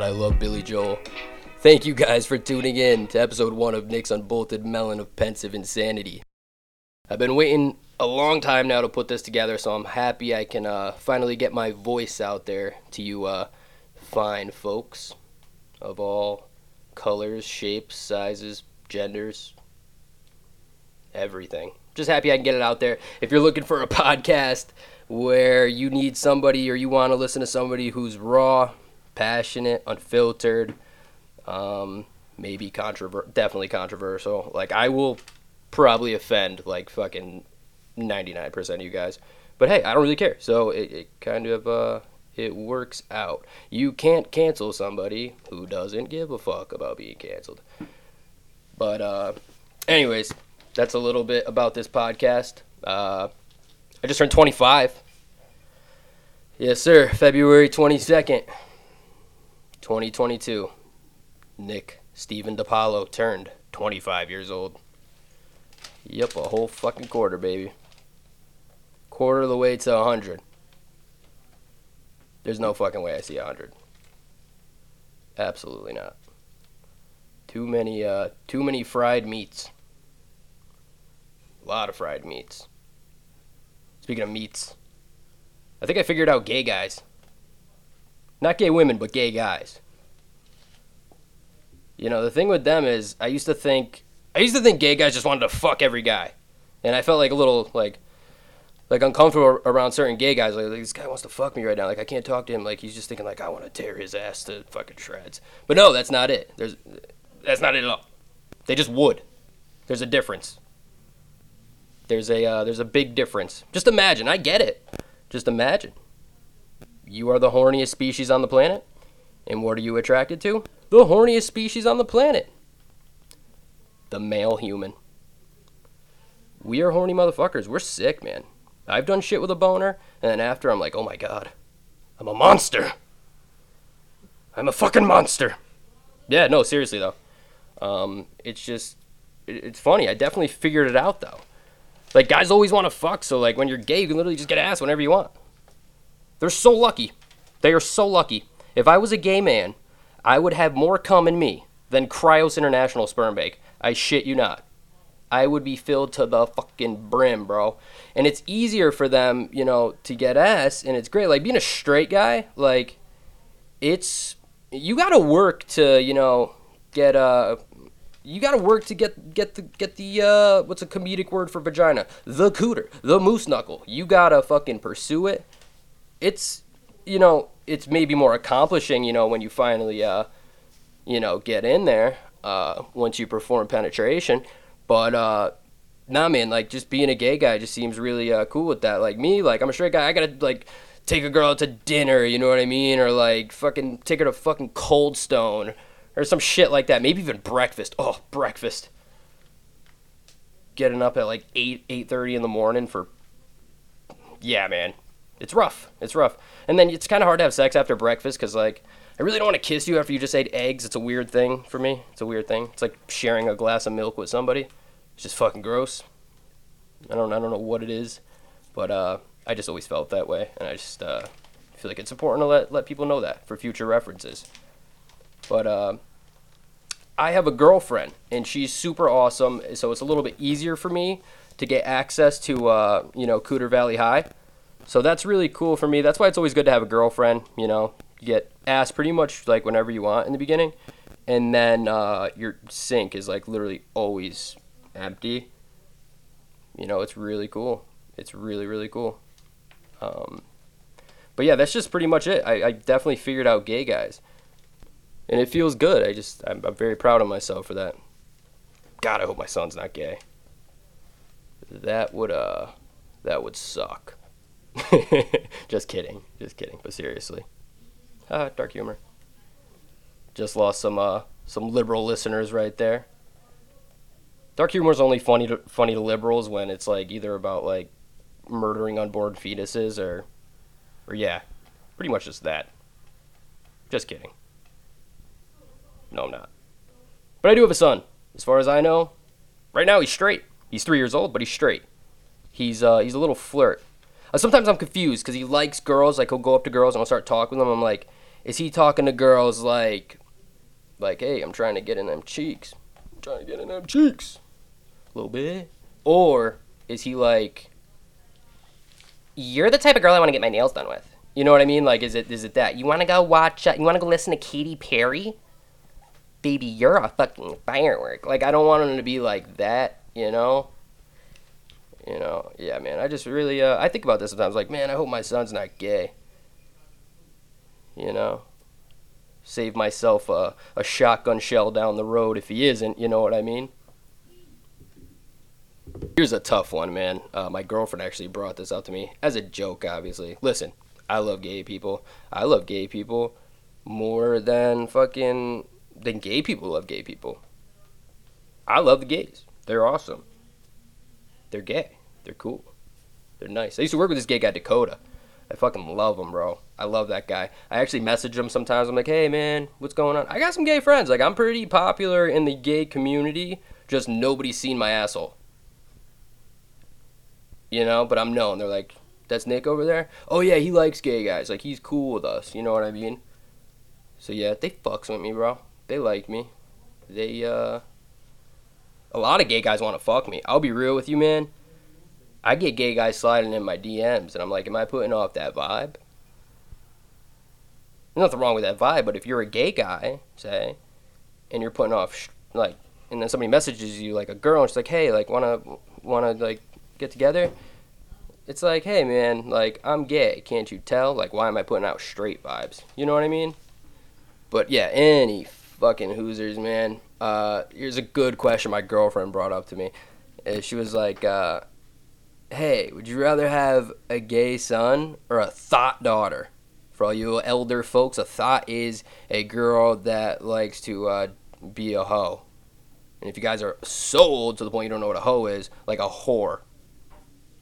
God, I love Billy Joel. Thank you guys for tuning in to episode one of Nick's Unbolted Melon of Pensive Insanity. I've been waiting a long time now to put this together, so I'm happy I can uh, finally get my voice out there to you uh, fine folks of all colors, shapes, sizes, genders, everything. Just happy I can get it out there. If you're looking for a podcast where you need somebody or you want to listen to somebody who's raw, passionate, unfiltered, um, maybe controver- definitely controversial. Like I will probably offend like fucking 99% of you guys. But hey, I don't really care. So it, it kind of uh it works out. You can't cancel somebody who doesn't give a fuck about being canceled. But uh anyways, that's a little bit about this podcast. Uh I just turned 25. Yes, sir. February 22nd, 2022. Nick Steven DePaulo turned 25 years old. Yep, a whole fucking quarter, baby. Quarter of the way to 100. There's no fucking way I see 100. Absolutely not. Too many, uh, too many fried meats. A lot of fried meats. Speaking of meats, I think I figured out gay guys. Not gay women, but gay guys. You know, the thing with them is, I used to think, I used to think gay guys just wanted to fuck every guy, and I felt like a little like, like uncomfortable around certain gay guys. Like, this guy wants to fuck me right now. Like I can't talk to him. Like he's just thinking like I want to tear his ass to fucking shreds. But no, that's not it. There's, that's not it at all. They just would. There's a difference. There's a uh, there's a big difference. Just imagine. I get it. Just imagine. You are the horniest species on the planet, and what are you attracted to? the horniest species on the planet the male human. We are horny motherfuckers. We're sick, man. I've done shit with a boner, and then after I'm like, oh my god, I'm a monster. I'm a fucking monster. Yeah, no, seriously though. Um, it's just, it, it's funny. I definitely figured it out though. Like guys always want to fuck, so like when you're gay, you can literally just get ass whenever you want. They're so lucky. They are so lucky. If I was a gay man I would have more cum in me than Cryos International Sperm Bank. I shit you not. I would be filled to the fucking brim, bro. And it's easier for them, you know, to get ass, and it's great. Like being a straight guy, like it's you got to work to, you know, get uh you got to work to get get the get the uh what's a comedic word for vagina? The cooter, the moose knuckle. You got to fucking pursue it. It's you know, it's maybe more accomplishing, you know, when you finally, uh, you know, get in there uh, once you perform penetration. But uh, nah, man, like just being a gay guy just seems really uh, cool with that. Like me, like I'm a straight guy, I gotta like take a girl out to dinner, you know what I mean, or like fucking take her to fucking Cold Stone or some shit like that. Maybe even breakfast. Oh, breakfast. Getting up at like eight eight thirty in the morning for. Yeah, man, it's rough. It's rough. And then it's kind of hard to have sex after breakfast because, like, I really don't want to kiss you after you just ate eggs. It's a weird thing for me. It's a weird thing. It's like sharing a glass of milk with somebody. It's just fucking gross. I don't, I don't know what it is, but uh, I just always felt that way, and I just uh, feel like it's important to let let people know that for future references. But uh, I have a girlfriend, and she's super awesome, so it's a little bit easier for me to get access to uh, you know Cooter Valley High so that's really cool for me. That's why it's always good to have a girlfriend. You know, you get asked pretty much like whenever you want in the beginning, and then uh, your sink is like literally always empty. You know, it's really cool. It's really really cool. Um, but yeah, that's just pretty much it. I, I definitely figured out gay guys, and it feels good. I just I'm, I'm very proud of myself for that. God, I hope my son's not gay. That would uh, that would suck. just kidding, just kidding. But seriously, ah, dark humor. Just lost some uh some liberal listeners right there. Dark humor is only funny to funny to liberals when it's like either about like murdering unborn fetuses or or yeah, pretty much just that. Just kidding. No, I'm not. But I do have a son. As far as I know, right now he's straight. He's three years old, but he's straight. He's uh, he's a little flirt. Uh, sometimes I'm confused because he likes girls. Like he'll go up to girls and I'll start talking with them. I'm like, is he talking to girls like, like, hey, I'm trying to get in them cheeks, I'm trying to get in them cheeks, a little bit, or is he like, you're the type of girl I want to get my nails done with? You know what I mean? Like, is it is it that you want to go watch? Uh, you want to go listen to Katy Perry? Baby, you're a fucking firework. Like, I don't want him to be like that. You know. You know, yeah, man. I just really, uh, I think about this sometimes. Like, man, I hope my son's not gay. You know, save myself a, a shotgun shell down the road if he isn't. You know what I mean? Here's a tough one, man. Uh, my girlfriend actually brought this up to me as a joke, obviously. Listen, I love gay people. I love gay people more than fucking than gay people love gay people. I love the gays. They're awesome. They're gay. They're cool. They're nice. I used to work with this gay guy Dakota. I fucking love him, bro. I love that guy. I actually message him sometimes. I'm like, hey man, what's going on? I got some gay friends. Like I'm pretty popular in the gay community. Just nobody's seen my asshole. You know, but I'm known. They're like, that's Nick over there. Oh yeah, he likes gay guys. Like he's cool with us. You know what I mean? So yeah, they fucks with me, bro. They like me. They uh. A lot of gay guys want to fuck me. I'll be real with you, man. I get gay guys sliding in my DMs, and I'm like, am I putting off that vibe? There's nothing wrong with that vibe, but if you're a gay guy, say, and you're putting off sh- like, and then somebody messages you like a girl, and she's like, hey, like, wanna wanna like get together? It's like, hey man, like I'm gay, can't you tell? Like, why am I putting out straight vibes? You know what I mean? But yeah, any fucking Hoosers, man. Uh, here's a good question my girlfriend brought up to me. Uh, she was like, uh, hey, would you rather have a gay son or a thot daughter? For all you elder folks, a thot is a girl that likes to uh, be a hoe. And if you guys are so old to the point you don't know what a hoe is, like a whore,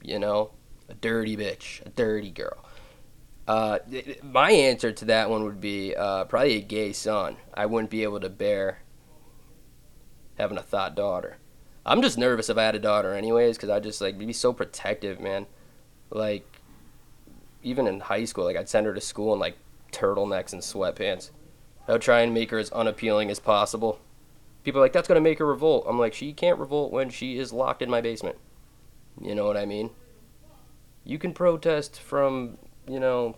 you know, a dirty bitch, a dirty girl. Uh, my answer to that one would be uh, probably a gay son. I wouldn't be able to bear having a thot daughter. I'm just nervous if I had a daughter, anyways, because I just like be so protective, man. Like, even in high school, like I'd send her to school in like turtlenecks and sweatpants. I would try and make her as unappealing as possible. People are like, that's gonna make her revolt. I'm like, she can't revolt when she is locked in my basement. You know what I mean? You can protest from, you know,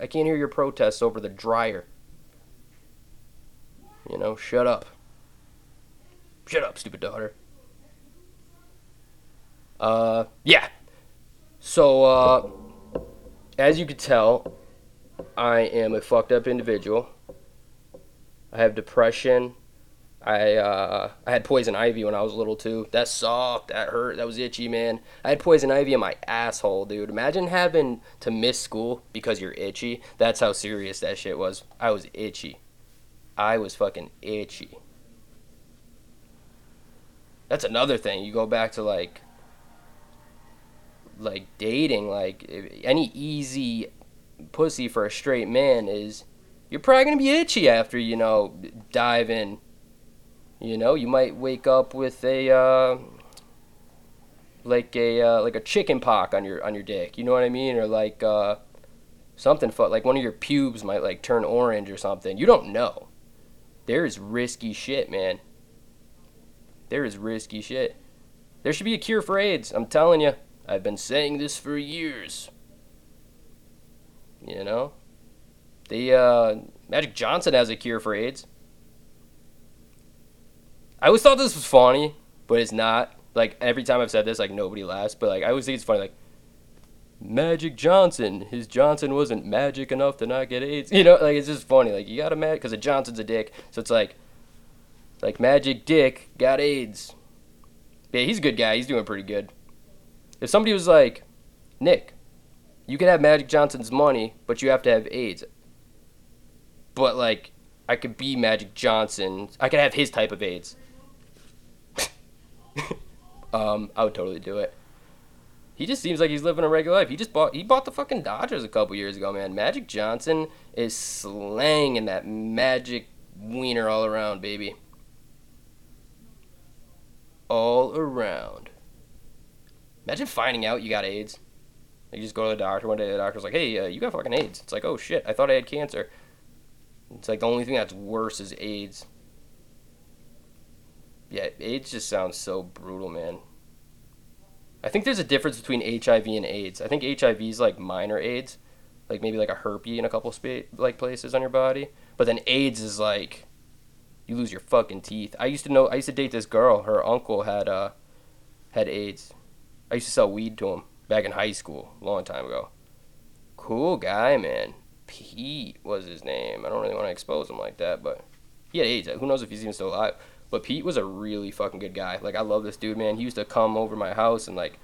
I can't hear your protests over the dryer. You know, shut up. Shut up, stupid daughter. Uh, yeah. So, uh, as you can tell, I am a fucked up individual. I have depression. I uh, I had poison ivy when I was little too. That sucked. That hurt. That was itchy, man. I had poison ivy in my asshole, dude. Imagine having to miss school because you're itchy. That's how serious that shit was. I was itchy. I was fucking itchy. That's another thing. You go back to like like dating, like any easy pussy for a straight man is you're probably gonna be itchy after you know dive in. You know, you might wake up with a uh, like a uh, like a chicken pock on your on your dick. You know what I mean? Or like uh, something fu- like one of your pubes might like turn orange or something. You don't know. There's risky shit, man. There is risky shit. There should be a cure for AIDS. I'm telling you. I've been saying this for years. You know? The uh, Magic Johnson has a cure for AIDS. I always thought this was funny, but it's not. Like every time I've said this, like nobody laughs. But like I always think it's funny. Like Magic Johnson, his Johnson wasn't magic enough to not get AIDS. You know, like it's just funny. Like you got a mad because a Johnson's a dick, so it's like, like Magic Dick got AIDS. Yeah, he's a good guy. He's doing pretty good. If somebody was like, Nick, you can have Magic Johnson's money, but you have to have AIDS. But like, I could be Magic Johnson. I could have his type of AIDS. um, I would totally do it. He just seems like he's living a regular life. He just bought he bought the fucking Dodgers a couple years ago, man. Magic Johnson is slanging that magic wiener all around, baby. All around. Imagine finding out you got AIDS. You just go to the doctor one day. The doctor's like, "Hey, uh, you got fucking AIDS." It's like, "Oh shit, I thought I had cancer." It's like the only thing that's worse is AIDS. Yeah, AIDS just sounds so brutal, man. I think there's a difference between HIV and AIDS. I think HIV is like minor AIDS, like maybe like a herpes in a couple spa- like places on your body. But then AIDS is like you lose your fucking teeth. I used to know. I used to date this girl. Her uncle had uh had AIDS. I used to sell weed to him back in high school, a long time ago. Cool guy, man. Pete was his name. I don't really want to expose him like that, but he had AIDS. Who knows if he's even still alive? But Pete was a really fucking good guy. Like I love this dude, man. He used to come over my house and like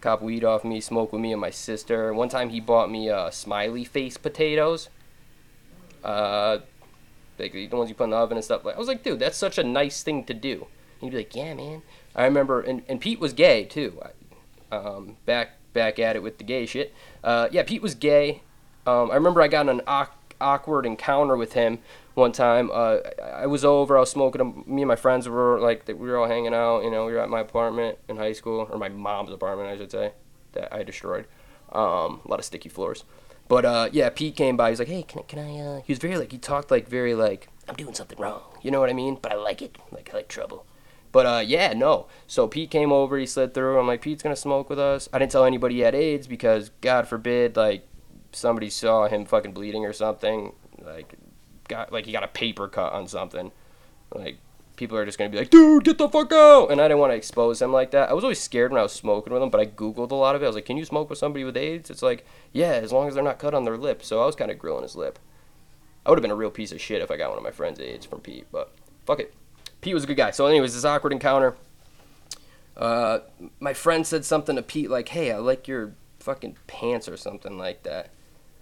cop weed off me, smoke with me and my sister. One time he bought me uh, smiley face potatoes. Uh, like the ones you put in the oven and stuff. Like I was like, dude, that's such a nice thing to do. And he'd be like, yeah, man. I remember, and, and Pete was gay too. Um, back back at it with the gay shit. Uh, yeah, Pete was gay. Um, I remember I got an awkward encounter with him one time. Uh, I was over, I was smoking. Me and my friends were like, we were all hanging out. You know, we were at my apartment in high school, or my mom's apartment, I should say, that I destroyed. Um, a lot of sticky floors. But uh, yeah, Pete came by. He's like, "Hey, can I?" Can I uh... He was very like he talked like very like I'm doing something wrong. You know what I mean? But I like it. Like I like trouble. But uh, yeah, no. So Pete came over. He slid through. I'm like, Pete's gonna smoke with us. I didn't tell anybody he had AIDS because God forbid, like somebody saw him fucking bleeding or something. Like got like he got a paper cut on something. Like people are just gonna be like, dude, get the fuck out. And I didn't want to expose him like that. I was always scared when I was smoking with him, but I googled a lot of it. I was like, can you smoke with somebody with AIDS? It's like, yeah, as long as they're not cut on their lip. So I was kind of grilling his lip. I would have been a real piece of shit if I got one of my friends AIDS from Pete, but fuck it. Pete was a good guy. So, anyways, this awkward encounter. Uh, my friend said something to Pete like, "Hey, I like your fucking pants" or something like that.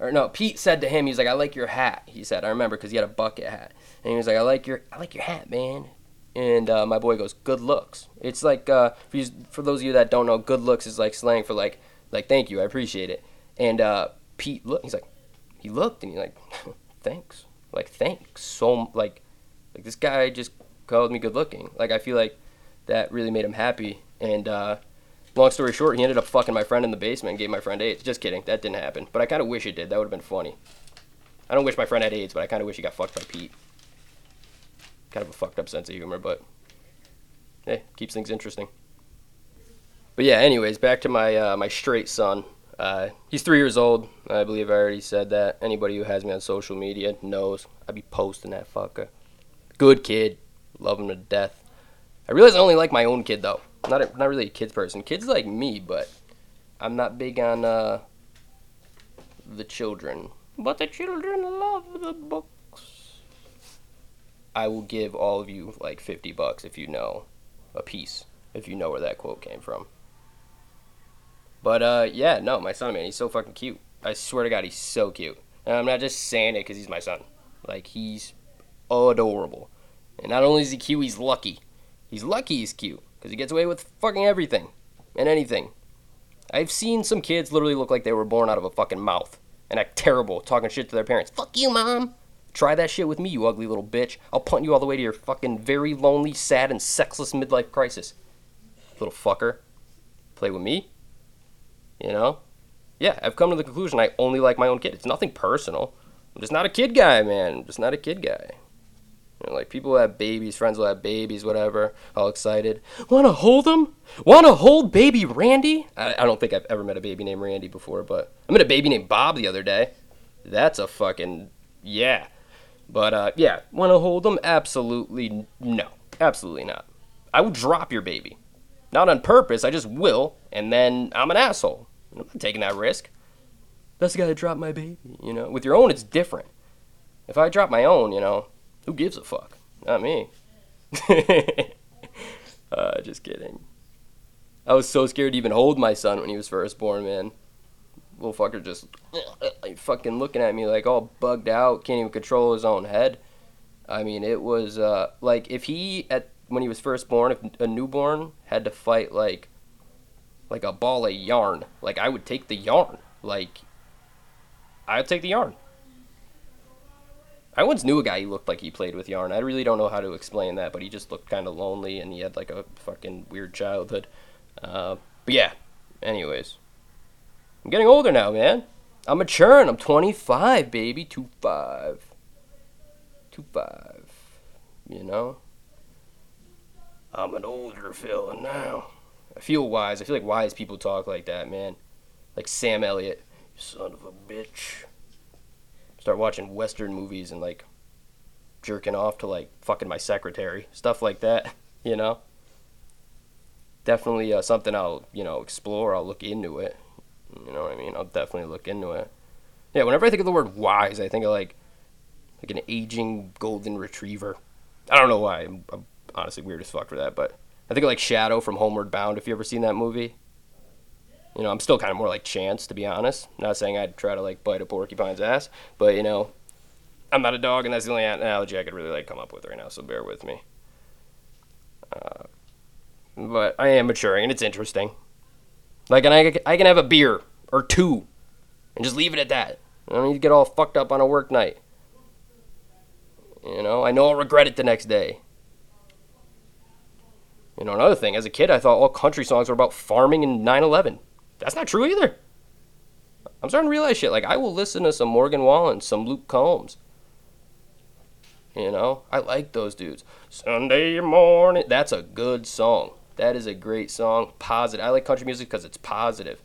Or no, Pete said to him, he's like, "I like your hat." He said, "I remember because he had a bucket hat." And he was like, "I like your, I like your hat, man." And uh, my boy goes, "Good looks." It's like uh, for, you, for those of you that don't know, "good looks" is like slang for like, like thank you, I appreciate it. And uh, Pete look, he's like, he looked and he's like, thanks, like thanks so like, like this guy just called me good looking. Like I feel like that really made him happy. And uh, long story short, he ended up fucking my friend in the basement and gave my friend AIDS. Just kidding, that didn't happen. But I kind of wish it did. That would have been funny. I don't wish my friend had AIDS, but I kind of wish he got fucked by Pete. Kind of a fucked up sense of humor, but hey, keeps things interesting. But yeah, anyways, back to my uh, my straight son. Uh, he's three years old. I believe I already said that. Anybody who has me on social media knows I'd be posting that fucker. Good kid, love him to death. I realize I only like my own kid though. Not a, not really a kids person. Kids like me, but I'm not big on uh, the children. But the children love the books. I will give all of you like 50 bucks if you know a piece, if you know where that quote came from. But uh, yeah, no, my son, man, he's so fucking cute. I swear to God, he's so cute. And I'm not just saying it because he's my son. Like he's adorable. And not only is he cute, he's lucky. He's lucky he's cute because he gets away with fucking everything and anything. I've seen some kids literally look like they were born out of a fucking mouth and act terrible, talking shit to their parents. Fuck you, mom. Try that shit with me, you ugly little bitch. I'll punt you all the way to your fucking very lonely, sad, and sexless midlife crisis. Little fucker. Play with me? You know? Yeah, I've come to the conclusion I only like my own kid. It's nothing personal. I'm just not a kid guy, man. I'm just not a kid guy. Know, like people have babies, friends will have babies, whatever, all excited. Want to hold them? Want to hold baby Randy? I, I don't think I've ever met a baby named Randy before, but I met a baby named Bob the other day. That's a fucking yeah. But uh, yeah, want to hold them? Absolutely no. Absolutely not. I will drop your baby. Not on purpose, I just will, and then I'm an asshole. I'm not taking that risk. That's the guy that dropped my baby, you know. With your own, it's different. If I drop my own, you know, who gives a fuck? Not me. uh, just kidding. I was so scared to even hold my son when he was first born, man. Little fucker just like, fucking looking at me like all bugged out, can't even control his own head. I mean, it was uh, like if he at when he was first born, if a newborn had to fight like like a ball of yarn, like I would take the yarn. Like I'd take the yarn. I once knew a guy who looked like he played with yarn. I really don't know how to explain that, but he just looked kind of lonely and he had like a fucking weird childhood. Uh, but yeah, anyways. I'm getting older now, man. I'm maturing. I'm 25, baby. 25. 25. You know? I'm an older fella now. I feel wise. I feel like wise people talk like that, man. Like Sam Elliott. Son of a bitch. Start watching Western movies and like jerking off to like fucking my secretary. Stuff like that, you know? Definitely uh, something I'll, you know, explore. I'll look into it. You know what I mean? I'll definitely look into it. Yeah, whenever I think of the word wise, I think of like like an aging golden retriever. I don't know why. I'm, I'm honestly weird as fuck for that, but I think of like Shadow from Homeward Bound. If you ever seen that movie, you know, I'm still kind of more like Chance to be honest. Not saying I'd try to like bite a porcupine's ass, but you know, I'm not a dog, and that's the only analogy I could really like come up with right now. So bear with me. Uh, but I am maturing, and it's interesting. Like, and I, I can have a beer or two, and just leave it at that. I don't need to get all fucked up on a work night. You know, I know I'll regret it the next day. You know, another thing, as a kid, I thought all country songs were about farming and 9 11. That's not true either. I'm starting to realize shit. Like, I will listen to some Morgan Wallen, some Luke Combs. You know, I like those dudes. Sunday morning. That's a good song. That is a great song. Positive. I like country music because it's positive.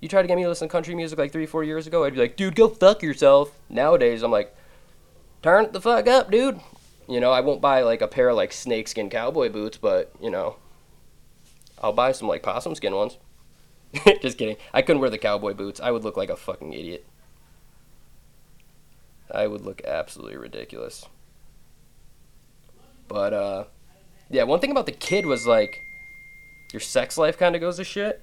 You try to get me to listen to country music like three, four years ago, I'd be like, dude, go fuck yourself. Nowadays, I'm like, turn the fuck up, dude. You know, I won't buy like a pair of like snakeskin cowboy boots, but you know, I'll buy some like possum skin ones. Just kidding. I couldn't wear the cowboy boots. I would look like a fucking idiot. I would look absolutely ridiculous. But uh yeah, one thing about the kid was like your sex life kind of goes to shit.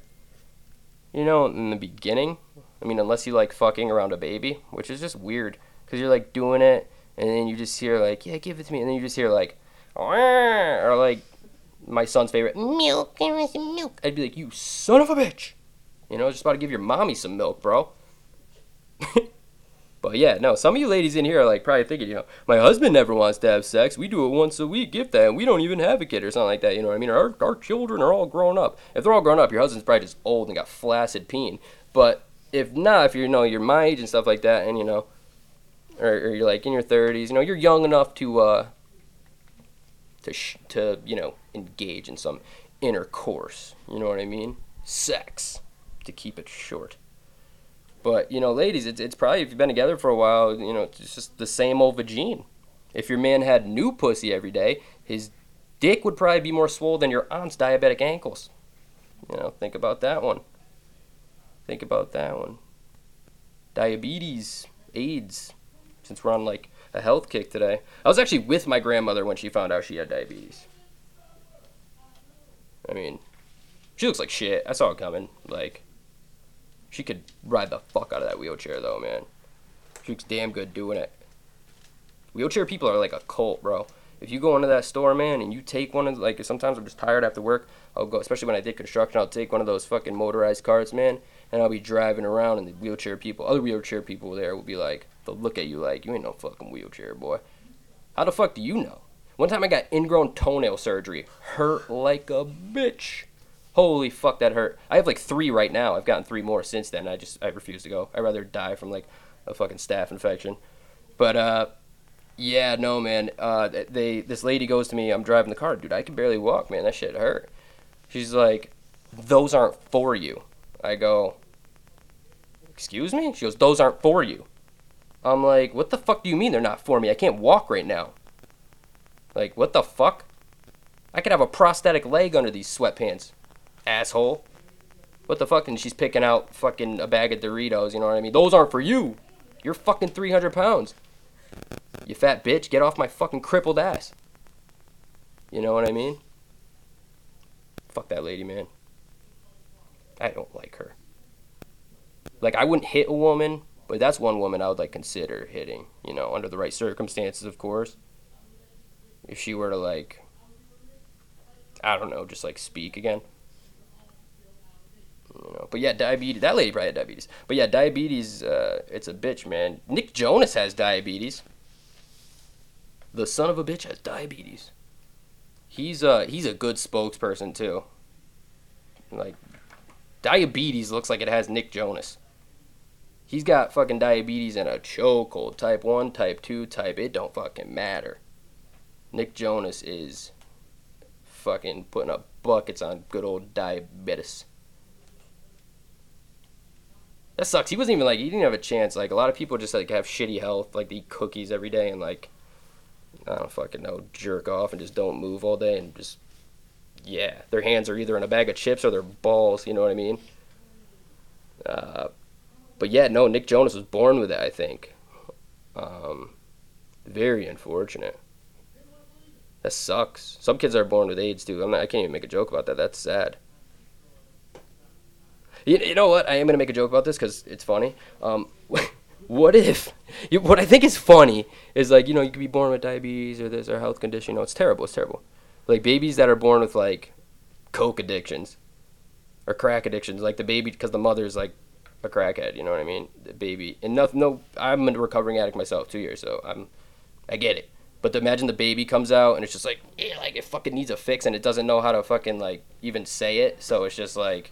You know, in the beginning. I mean, unless you like fucking around a baby, which is just weird cuz you're like doing it and then you just hear like, "Yeah, give it to me." And then you just hear like or like my son's favorite milk, me some milk. I'd be like, "You son of a bitch." You know, just about to give your mommy some milk, bro. But yeah, no, some of you ladies in here are like probably thinking, you know, my husband never wants to have sex. We do it once a week, if that, and we don't even have a kid or something like that. You know what I mean? Our, our children are all grown up. If they're all grown up, your husband's probably just old and got flaccid peen. But if not, if you're, you know, you're my age and stuff like that, and you know, or, or you're like in your 30s, you know, you're young enough to, uh, to, sh- to, you know, engage in some intercourse. You know what I mean? Sex, to keep it short. But you know, ladies, it's it's probably if you've been together for a while, you know, it's just the same old vagine. If your man had new pussy every day, his dick would probably be more swollen than your aunt's diabetic ankles. You know, think about that one. Think about that one. Diabetes, AIDS. Since we're on like a health kick today, I was actually with my grandmother when she found out she had diabetes. I mean, she looks like shit. I saw it coming. Like, she could ride the fuck out of that wheelchair though, man. She looks damn good doing it. Wheelchair people are like a cult, bro. If you go into that store, man, and you take one of like sometimes I'm just tired after work. I'll go, especially when I did construction. I'll take one of those fucking motorized carts, man, and I'll be driving around, and the wheelchair people, other wheelchair people there will be like, they'll look at you like you ain't no fucking wheelchair boy. How the fuck do you know? One time I got ingrown toenail surgery, hurt like a bitch. Holy fuck, that hurt. I have like three right now. I've gotten three more since then. I just I refuse to go. I'd rather die from like a fucking staph infection. But uh, yeah, no man. Uh, they this lady goes to me. I'm driving the car, dude. I can barely walk, man. That shit hurt. She's like, those aren't for you. I go, excuse me. She goes, those aren't for you. I'm like, what the fuck do you mean they're not for me? I can't walk right now. Like, what the fuck? I could have a prosthetic leg under these sweatpants asshole. What the fuck? And she's picking out fucking a bag of Doritos, you know what I mean? Those aren't for you. You're fucking 300 pounds. You fat bitch, get off my fucking crippled ass. You know what I mean? Fuck that lady, man. I don't like her. Like, I wouldn't hit a woman, but that's one woman I would, like, consider hitting, you know, under the right circumstances, of course. If she were to, like, I don't know, just, like, speak again. You know, but yeah, diabetes. That lady probably had diabetes. But yeah, diabetes. Uh, it's a bitch, man. Nick Jonas has diabetes. The son of a bitch has diabetes. He's uh he's a good spokesperson too. Like, diabetes looks like it has Nick Jonas. He's got fucking diabetes and a chokehold. Type 1, type 2, type. It don't fucking matter. Nick Jonas is fucking putting up buckets on good old diabetes. That sucks. He wasn't even like he didn't have a chance. Like a lot of people just like have shitty health, like they eat cookies every day and like I don't fucking know, jerk off and just don't move all day and just yeah, their hands are either in a bag of chips or their balls. You know what I mean? Uh, but yeah, no, Nick Jonas was born with it. I think. Um, very unfortunate. That sucks. Some kids are born with AIDS too. I'm not, I can't even make a joke about that. That's sad. You, you know what? I am gonna make a joke about this because it's funny. Um, what if? You, what I think is funny is like you know you could be born with diabetes or this or health condition. You know it's terrible. It's terrible. Like babies that are born with like coke addictions or crack addictions, like the baby because the mother's like a crackhead. You know what I mean? The baby and no, no. I'm a recovering addict myself, two years, so I'm I get it. But imagine the baby comes out and it's just like, yeah, like it fucking needs a fix and it doesn't know how to fucking like even say it. So it's just like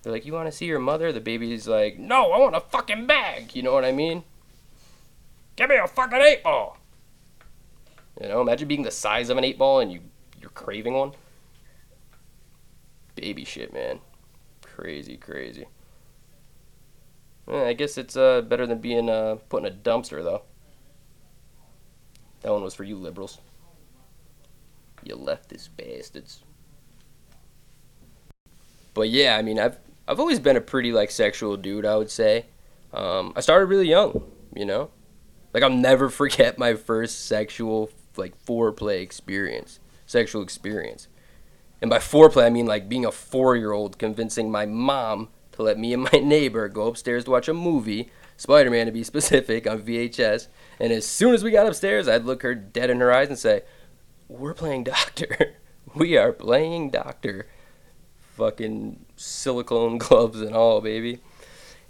they're like, You want to see your mother? The baby's like, No, I want a fucking bag. You know what I mean? Give me a fucking eight ball. You know, imagine being the size of an eight ball and you you're craving one. Baby shit, man. Crazy, crazy. Eh, I guess it's uh, better than being uh, put in a dumpster, though. That one was for you liberals. You leftist bastards. But yeah, I mean, I've I've always been a pretty like sexual dude. I would say. Um, I started really young, you know. Like I'll never forget my first sexual like foreplay experience, sexual experience. And by foreplay, I mean like being a four-year-old convincing my mom to let me and my neighbor go upstairs to watch a movie, Spider-Man to be specific, on VHS. And as soon as we got upstairs, I'd look her dead in her eyes and say, "We're playing doctor. we are playing doctor." fucking silicone gloves and all, baby.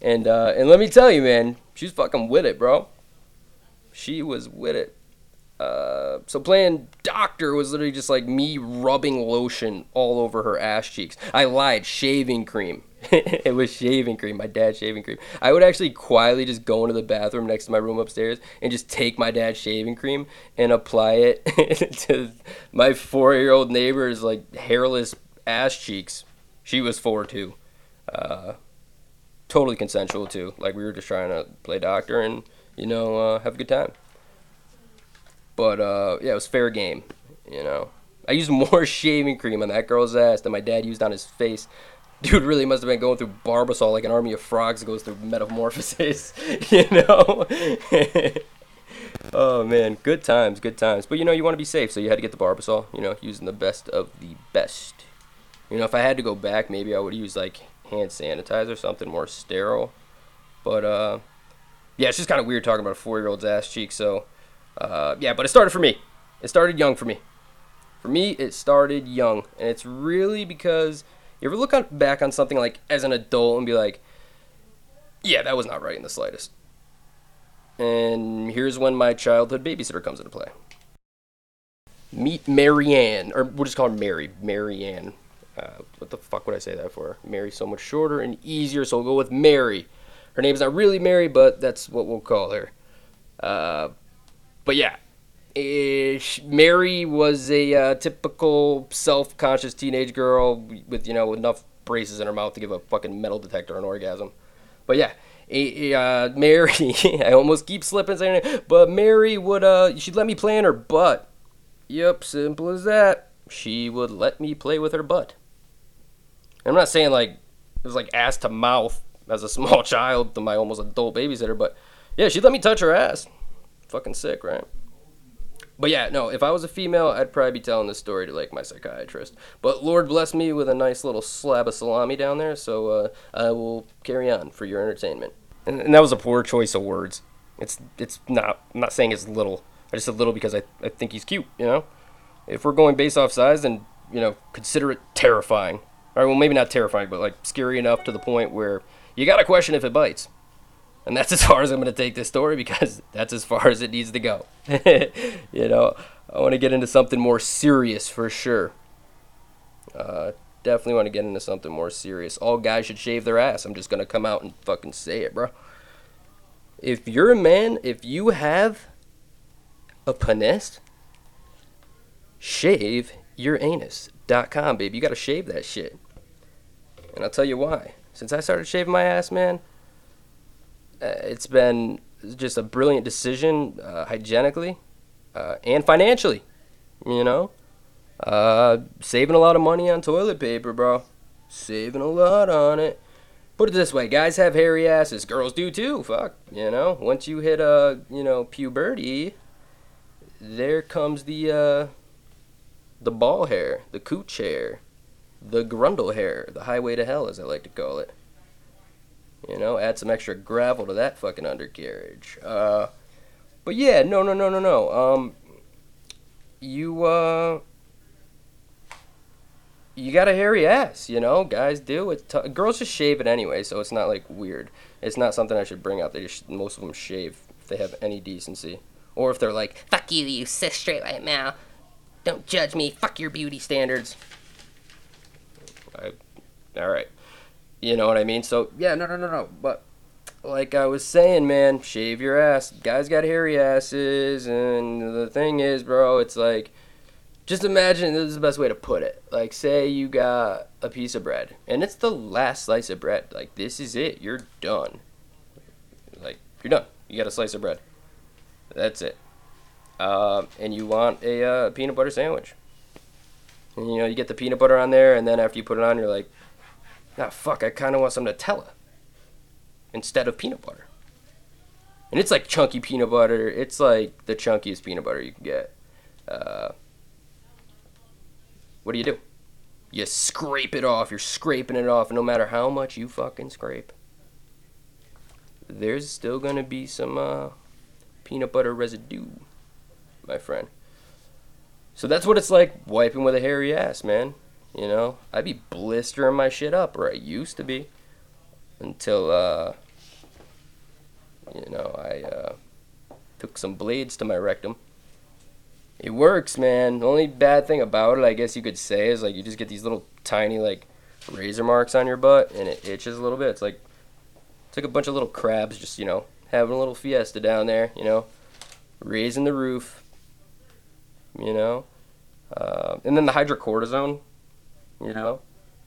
And uh, and let me tell you, man, she's fucking with it, bro. She was with it. Uh, so playing doctor was literally just like me rubbing lotion all over her ass cheeks. I lied, shaving cream. it was shaving cream, my dad's shaving cream. I would actually quietly just go into the bathroom next to my room upstairs and just take my dad's shaving cream and apply it to my four-year-old neighbor's like hairless ass cheeks she was four too. Uh, totally consensual too. Like we were just trying to play doctor and you know uh, have a good time. But uh, yeah, it was fair game. You know, I used more shaving cream on that girl's ass than my dad used on his face. Dude really must have been going through Barbasol like an army of frogs goes through metamorphosis. you know. oh man, good times, good times. But you know, you want to be safe, so you had to get the Barbasol. You know, using the best of the best. You know, if I had to go back, maybe I would use like hand sanitizer, something more sterile. But uh, yeah, it's just kind of weird talking about a four-year-old's ass cheek. So uh, yeah, but it started for me. It started young for me. For me, it started young, and it's really because you ever look on, back on something like as an adult and be like, yeah, that was not right in the slightest. And here's when my childhood babysitter comes into play. Meet Marianne, or we'll just call her Mary. Marianne. Uh, what the fuck would I say that for? Mary's so much shorter and easier, so we'll go with Mary. Her name's not really Mary, but that's what we'll call her. Uh, but yeah, Mary was a uh, typical self-conscious teenage girl with you know enough braces in her mouth to give a fucking metal detector an orgasm. But yeah, uh, Mary, I almost keep slipping saying it, but Mary would uh, she'd let me play in her butt. Yep, simple as that. She would let me play with her butt. I'm not saying like it was like ass to mouth as a small child to my almost adult babysitter, but yeah, she'd let me touch her ass. Fucking sick, right? But yeah, no, if I was a female, I'd probably be telling this story to like my psychiatrist. But Lord bless me with a nice little slab of salami down there, so uh, I will carry on for your entertainment. And, and, that was a poor choice of words. It's it's not. I'm not saying it's little. I just said little because I I think he's cute. You know, if we're going based off size, then you know consider it terrifying. Or well, maybe not terrifying, but like scary enough to the point where you got to question if it bites. And that's as far as I'm going to take this story because that's as far as it needs to go. you know, I want to get into something more serious for sure. Uh, definitely want to get into something more serious. All guys should shave their ass. I'm just going to come out and fucking say it, bro. if you're a man, if you have a penis, shave your anus.com, baby. You gotta shave that shit. And I'll tell you why. Since I started shaving my ass, man, it's been just a brilliant decision uh, hygienically uh, and financially. You know, uh, saving a lot of money on toilet paper, bro. Saving a lot on it. Put it this way, guys have hairy asses. Girls do too. Fuck, you know. Once you hit uh, you know, puberty, there comes the uh, the ball hair, the cooch hair, the grundle hair, the highway to hell, as I like to call it. You know, add some extra gravel to that fucking undercarriage. Uh, but yeah, no, no, no, no, no. Um, you uh, you got a hairy ass, you know. Guys do. It's t- girls just shave it anyway, so it's not like weird. It's not something I should bring up. They just most of them shave if they have any decency, or if they're like, "Fuck you, you cis straight white male. Don't judge me. Fuck your beauty standards." I, all right. You know what I mean? So yeah, no, no, no, no. But like I was saying, man, shave your ass. Guys got hairy asses, and the thing is, bro, it's like, just imagine this is the best way to put it. Like, say you got a piece of bread, and it's the last slice of bread. Like, this is it. You're done. Like, you're done. You got a slice of bread. That's it. Uh, and you want a uh, peanut butter sandwich. And, you know, you get the peanut butter on there, and then after you put it on, you're like, ah, fuck, I kind of want some Nutella instead of peanut butter. And it's like chunky peanut butter. It's like the chunkiest peanut butter you can get. Uh, what do you do? You scrape it off. You're scraping it off. No matter how much you fucking scrape, there's still going to be some uh, peanut butter residue, my friend. So that's what it's like wiping with a hairy ass, man. You know, I'd be blistering my shit up, or I used to be, until uh, you know I uh, took some blades to my rectum. It works, man. The only bad thing about it, I guess you could say, is like you just get these little tiny like razor marks on your butt, and it itches a little bit. It's like it's like a bunch of little crabs just you know having a little fiesta down there, you know, raising the roof, you know, uh, and then the hydrocortisone you know,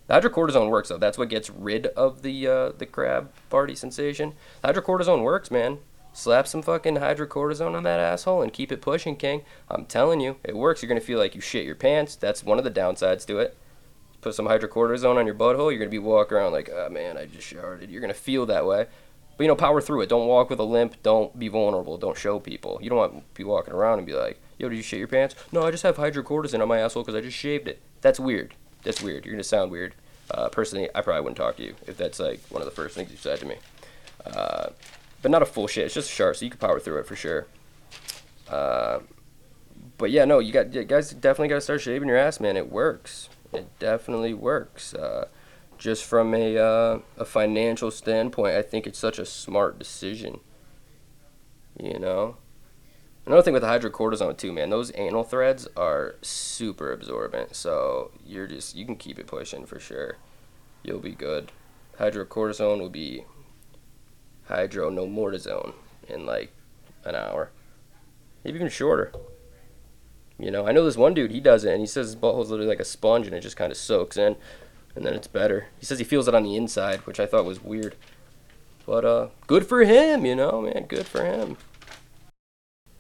hydrocortisone works though. That's what gets rid of the uh, the crab party sensation. Hydrocortisone works, man. Slap some fucking hydrocortisone on that asshole and keep it pushing, King. I'm telling you, it works. You're gonna feel like you shit your pants. That's one of the downsides to it. Put some hydrocortisone on your butthole. You're gonna be walking around like, oh man, I just sharded. You're gonna feel that way. But you know, power through it. Don't walk with a limp. Don't be vulnerable. Don't show people. You don't want to be walking around and be like, yo, did you shit your pants? No, I just have hydrocortisone on my asshole because I just shaved it. That's weird that's weird. You're gonna sound weird. Uh, personally, I probably wouldn't talk to you if that's like one of the first things you said to me. Uh, but not a full shit. It's just a sharp, so you can power through it for sure. Uh, but yeah, no, you got you guys definitely got to start shaving your ass, man. It works. It definitely works. Uh, just from a uh, a financial standpoint, I think it's such a smart decision. You know, Another thing with the hydrocortisone too, man, those anal threads are super absorbent. So you're just you can keep it pushing for sure. You'll be good. Hydrocortisone will be hydronomortizone in like an hour, maybe even shorter. You know, I know this one dude, he does it, and he says his butthole's literally like a sponge, and it just kind of soaks in, and then it's better. He says he feels it on the inside, which I thought was weird. But uh, good for him, you know, man, good for him.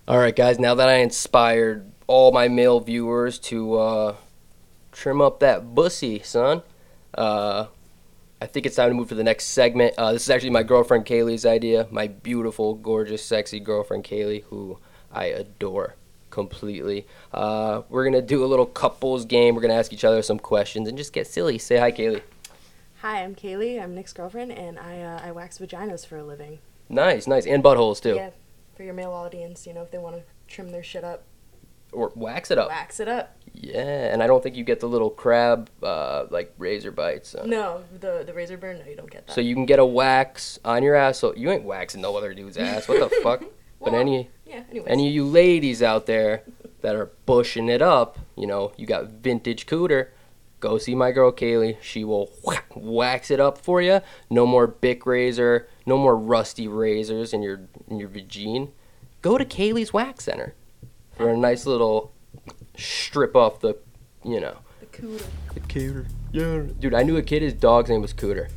All right, guys. Now that I inspired all my male viewers to uh, trim up that bussy, son, uh, I think it's time to move to the next segment. Uh, this is actually my girlfriend Kaylee's idea. My beautiful, gorgeous, sexy girlfriend Kaylee, who I adore completely. Uh, we're gonna do a little couples game. We're gonna ask each other some questions and just get silly. Say hi, Kaylee. Hi, I'm Kaylee. I'm Nick's girlfriend, and I uh, I wax vaginas for a living. Nice, nice, and buttholes too. Yeah, for your male audience, you know, if they want to trim their shit up. Or wax it up. Wax it up. Yeah, and I don't think you get the little crab, uh, like razor bites. Uh, no, the the razor burn. No, you don't get that. So you can get a wax on your ass. So you ain't waxing no other dude's ass. What the fuck? well, but any yeah, anyways. any of you ladies out there that are bushing it up, you know, you got vintage cooter. Go see my girl Kaylee. She will wax it up for you. No more Bic razor. No more rusty razors in your in your vagine, go to Kaylee's Wax Center for a nice little strip off the, you know, The cooter. the cooter. Yeah, dude, I knew a kid. His dog's name was Cooter.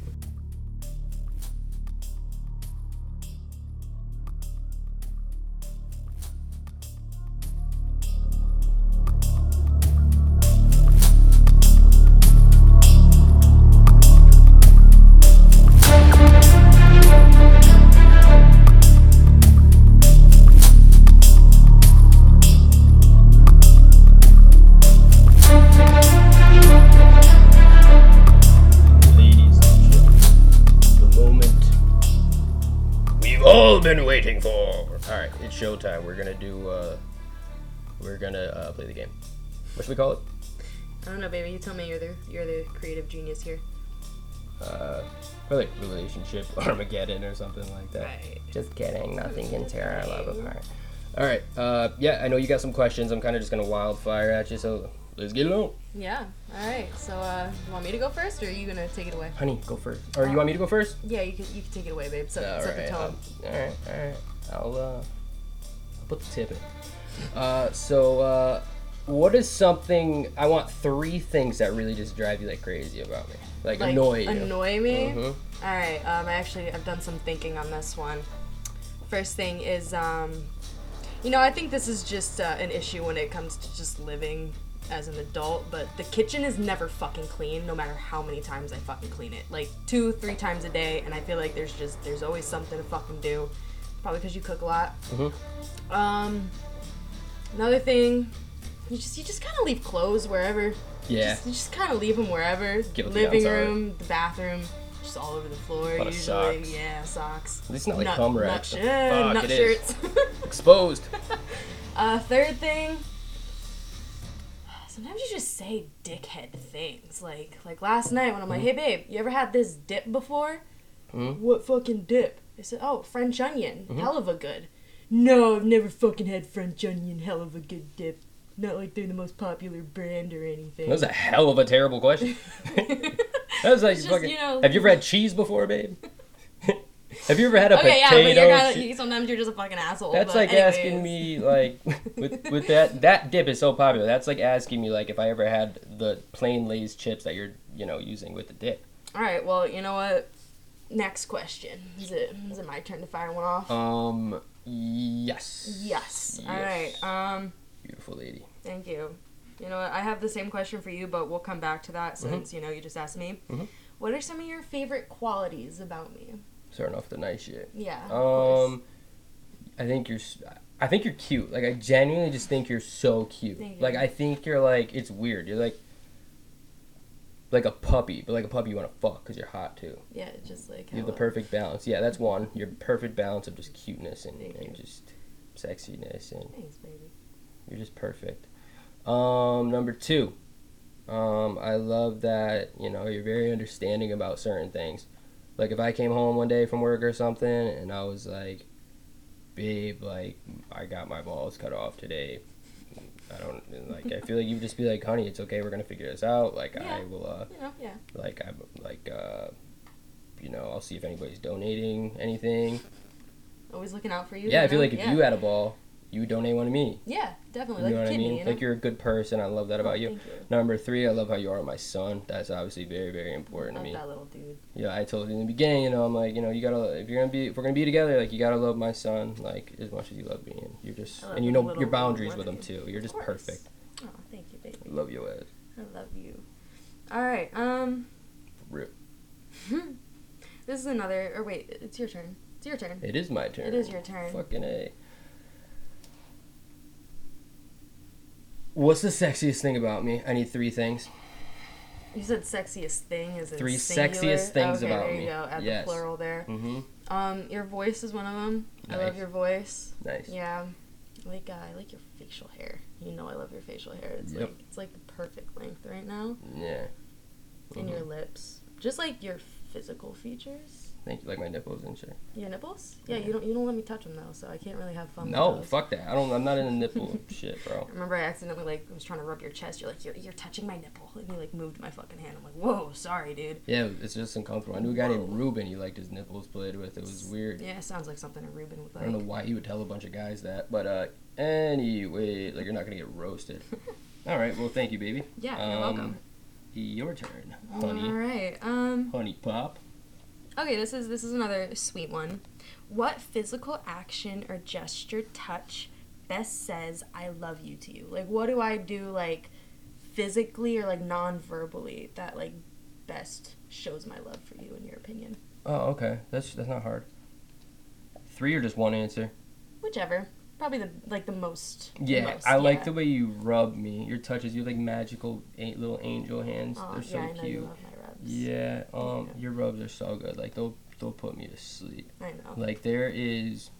Showtime. We're gonna do. uh We're gonna uh, play the game. What should we call it? I don't know, baby. You tell me. You're the you're the creative genius here. Uh, probably like relationship Armageddon or something like that. Right. Just kidding. Nothing can tear our love apart. All right. Uh, yeah, I know you got some questions. I'm kind of just gonna wildfire at you. So let's get it on. Yeah. All right. So, uh, you want me to go first, or are you gonna take it away? Honey, go first. Or you want me to go first? Yeah, you can you can take it away, babe. Set, All the right. um, all right. All right. I'll uh, put the tip in. Uh, so uh, what is something? I want three things that really just drive you like crazy about me, like, like annoy you. Annoy me. Mhm. All right. Um, I actually I've done some thinking on this one. First thing is um, you know I think this is just uh, an issue when it comes to just living as an adult, but the kitchen is never fucking clean, no matter how many times I fucking clean it. Like two, three times a day, and I feel like there's just there's always something to fucking do. Probably because you cook a lot. Mhm. Um, another thing, you just you just kind of leave clothes wherever. Yeah. You just kind of leave them wherever. Guilty, Living sorry. room, the bathroom, just all over the floor. usually, socks. yeah, socks. At least not like nut, cum nut, racks. sh- The yeah, fuck nut shirts. Exposed. uh, third thing. Sometimes you just say dickhead things. Like like last night when I'm like, hey babe, you ever had this dip before? Mhm. What fucking dip? They said, oh, French onion. Mm-hmm. Hell of a good. No, I've never fucking had French onion. Hell of a good dip. Not like they're the most popular brand or anything. That was a hell of a terrible question. that was like just, fucking. you know- have you ever had cheese before, babe? have you ever had a Okay, yeah, potato? but you're of, sometimes you're just a fucking asshole. That's like anyways. asking me like with with that that dip is so popular. That's like asking me like if I ever had the plain Lay's chips that you're you know using with the dip. All right, well, you know what? Next question. Is it is it my turn to fire one off? Um. Yes. yes. All Yes. right. Um. Beautiful lady. Thank you. You know? I have the same question for you, but we'll come back to that Mm-hmm. since you know you just asked me. Mhm. What are some of your favorite qualities about me? Starting off the nice shit. Yeah. Um, I think you're. I think you're cute. Like I genuinely just think you're so cute. You. Like I think you're like it's weird. You're like like a puppy, but like a puppy you want to fuck because you're hot too. Yeah, just like You have the perfect balance. Yeah, that's one. Your perfect balance of just cuteness and, and just sexiness and Thanks, baby. you're just perfect. Um, number two, um, I love that you know you're very understanding about certain things. Like if I came home one day from work or something and I was like, "Babe, like I got my balls cut off today," I don't like. I feel like you'd just be like, "Honey, it's okay. We're gonna figure this out. Like I will, uh, You know, yeah. like I'm like, uh, you know, I'll see if anybody's donating anything." Always looking out for you. Yeah, I you feel know? like if yeah. you had a ball, you donate one to me. Yeah, definitely. You know what I mean? you know? Like you're a good person. I love that about Oh, you. Thank you. Number three, I love how you are my son. That's obviously very, very important to me. that little dude. Yeah, I told you in the beginning. You know, I'm like, you know, you gotta if you're gonna be if we're gonna be together, like you gotta love my son like as much as you love me, and you're just and you know your boundaries with him too. You're just perfect. Oh, thank you, baby. I love you as I love you. All right. Um, real. this is another. Or wait, it's your turn. It's your turn. It is my turn. It is your turn. Fucking a. What's the sexiest thing about me? I need three things. You said sexiest thing is Three singular? sexiest things okay, about there me. you go. Add Yes. the plural there. Mm-hmm. Um, your voice is one of them. I love your voice. Nice. Yeah, I like uh, I like your facial hair. You know I love your facial hair. It's Yep. like it's like the perfect length right now. Yeah. And Mhm. your lips, just like your physical features. Thank you. Like my nipples and shit. Your nipples? Yeah, you don't you don't let me touch them though, so I can't really have fun. No, fuck that. I don't. I'm not in the nipple shit, bro. I remember I accidentally like was trying to rub your chest. You're like, you're, you're touching my nipple, and you like moved my fucking hand. I'm like, whoa, sorry, dude. Yeah, it's just uncomfortable. I knew a guy named Ruben. He liked his nipples played with. It was weird. Yeah, it sounds like something a Ruben would like. I don't know why he would tell a bunch of guys that, but uh, anyway, like you're not gonna get roasted. All right. Well, thank you, baby. Yeah, you're Um, welcome. Your turn, honey. All right. Um. Honey pop. Okay, this is this is another sweet one. What physical action or gesture touch best says I love you to you? Like what do I do like physically or like non-verbally that like best shows my love for you in your opinion? Oh, okay. That's that's not hard. Three or just one answer. Whichever. Probably the like the most. Yeah, most, I like the way you rub me. Your touches, you like magical little angel hands. Aw, They're so yeah, I know you cute. Love my rubs. Yeah, um, Yeah. your rubs are so good. Like they'll they'll put me to sleep. I know. Like there is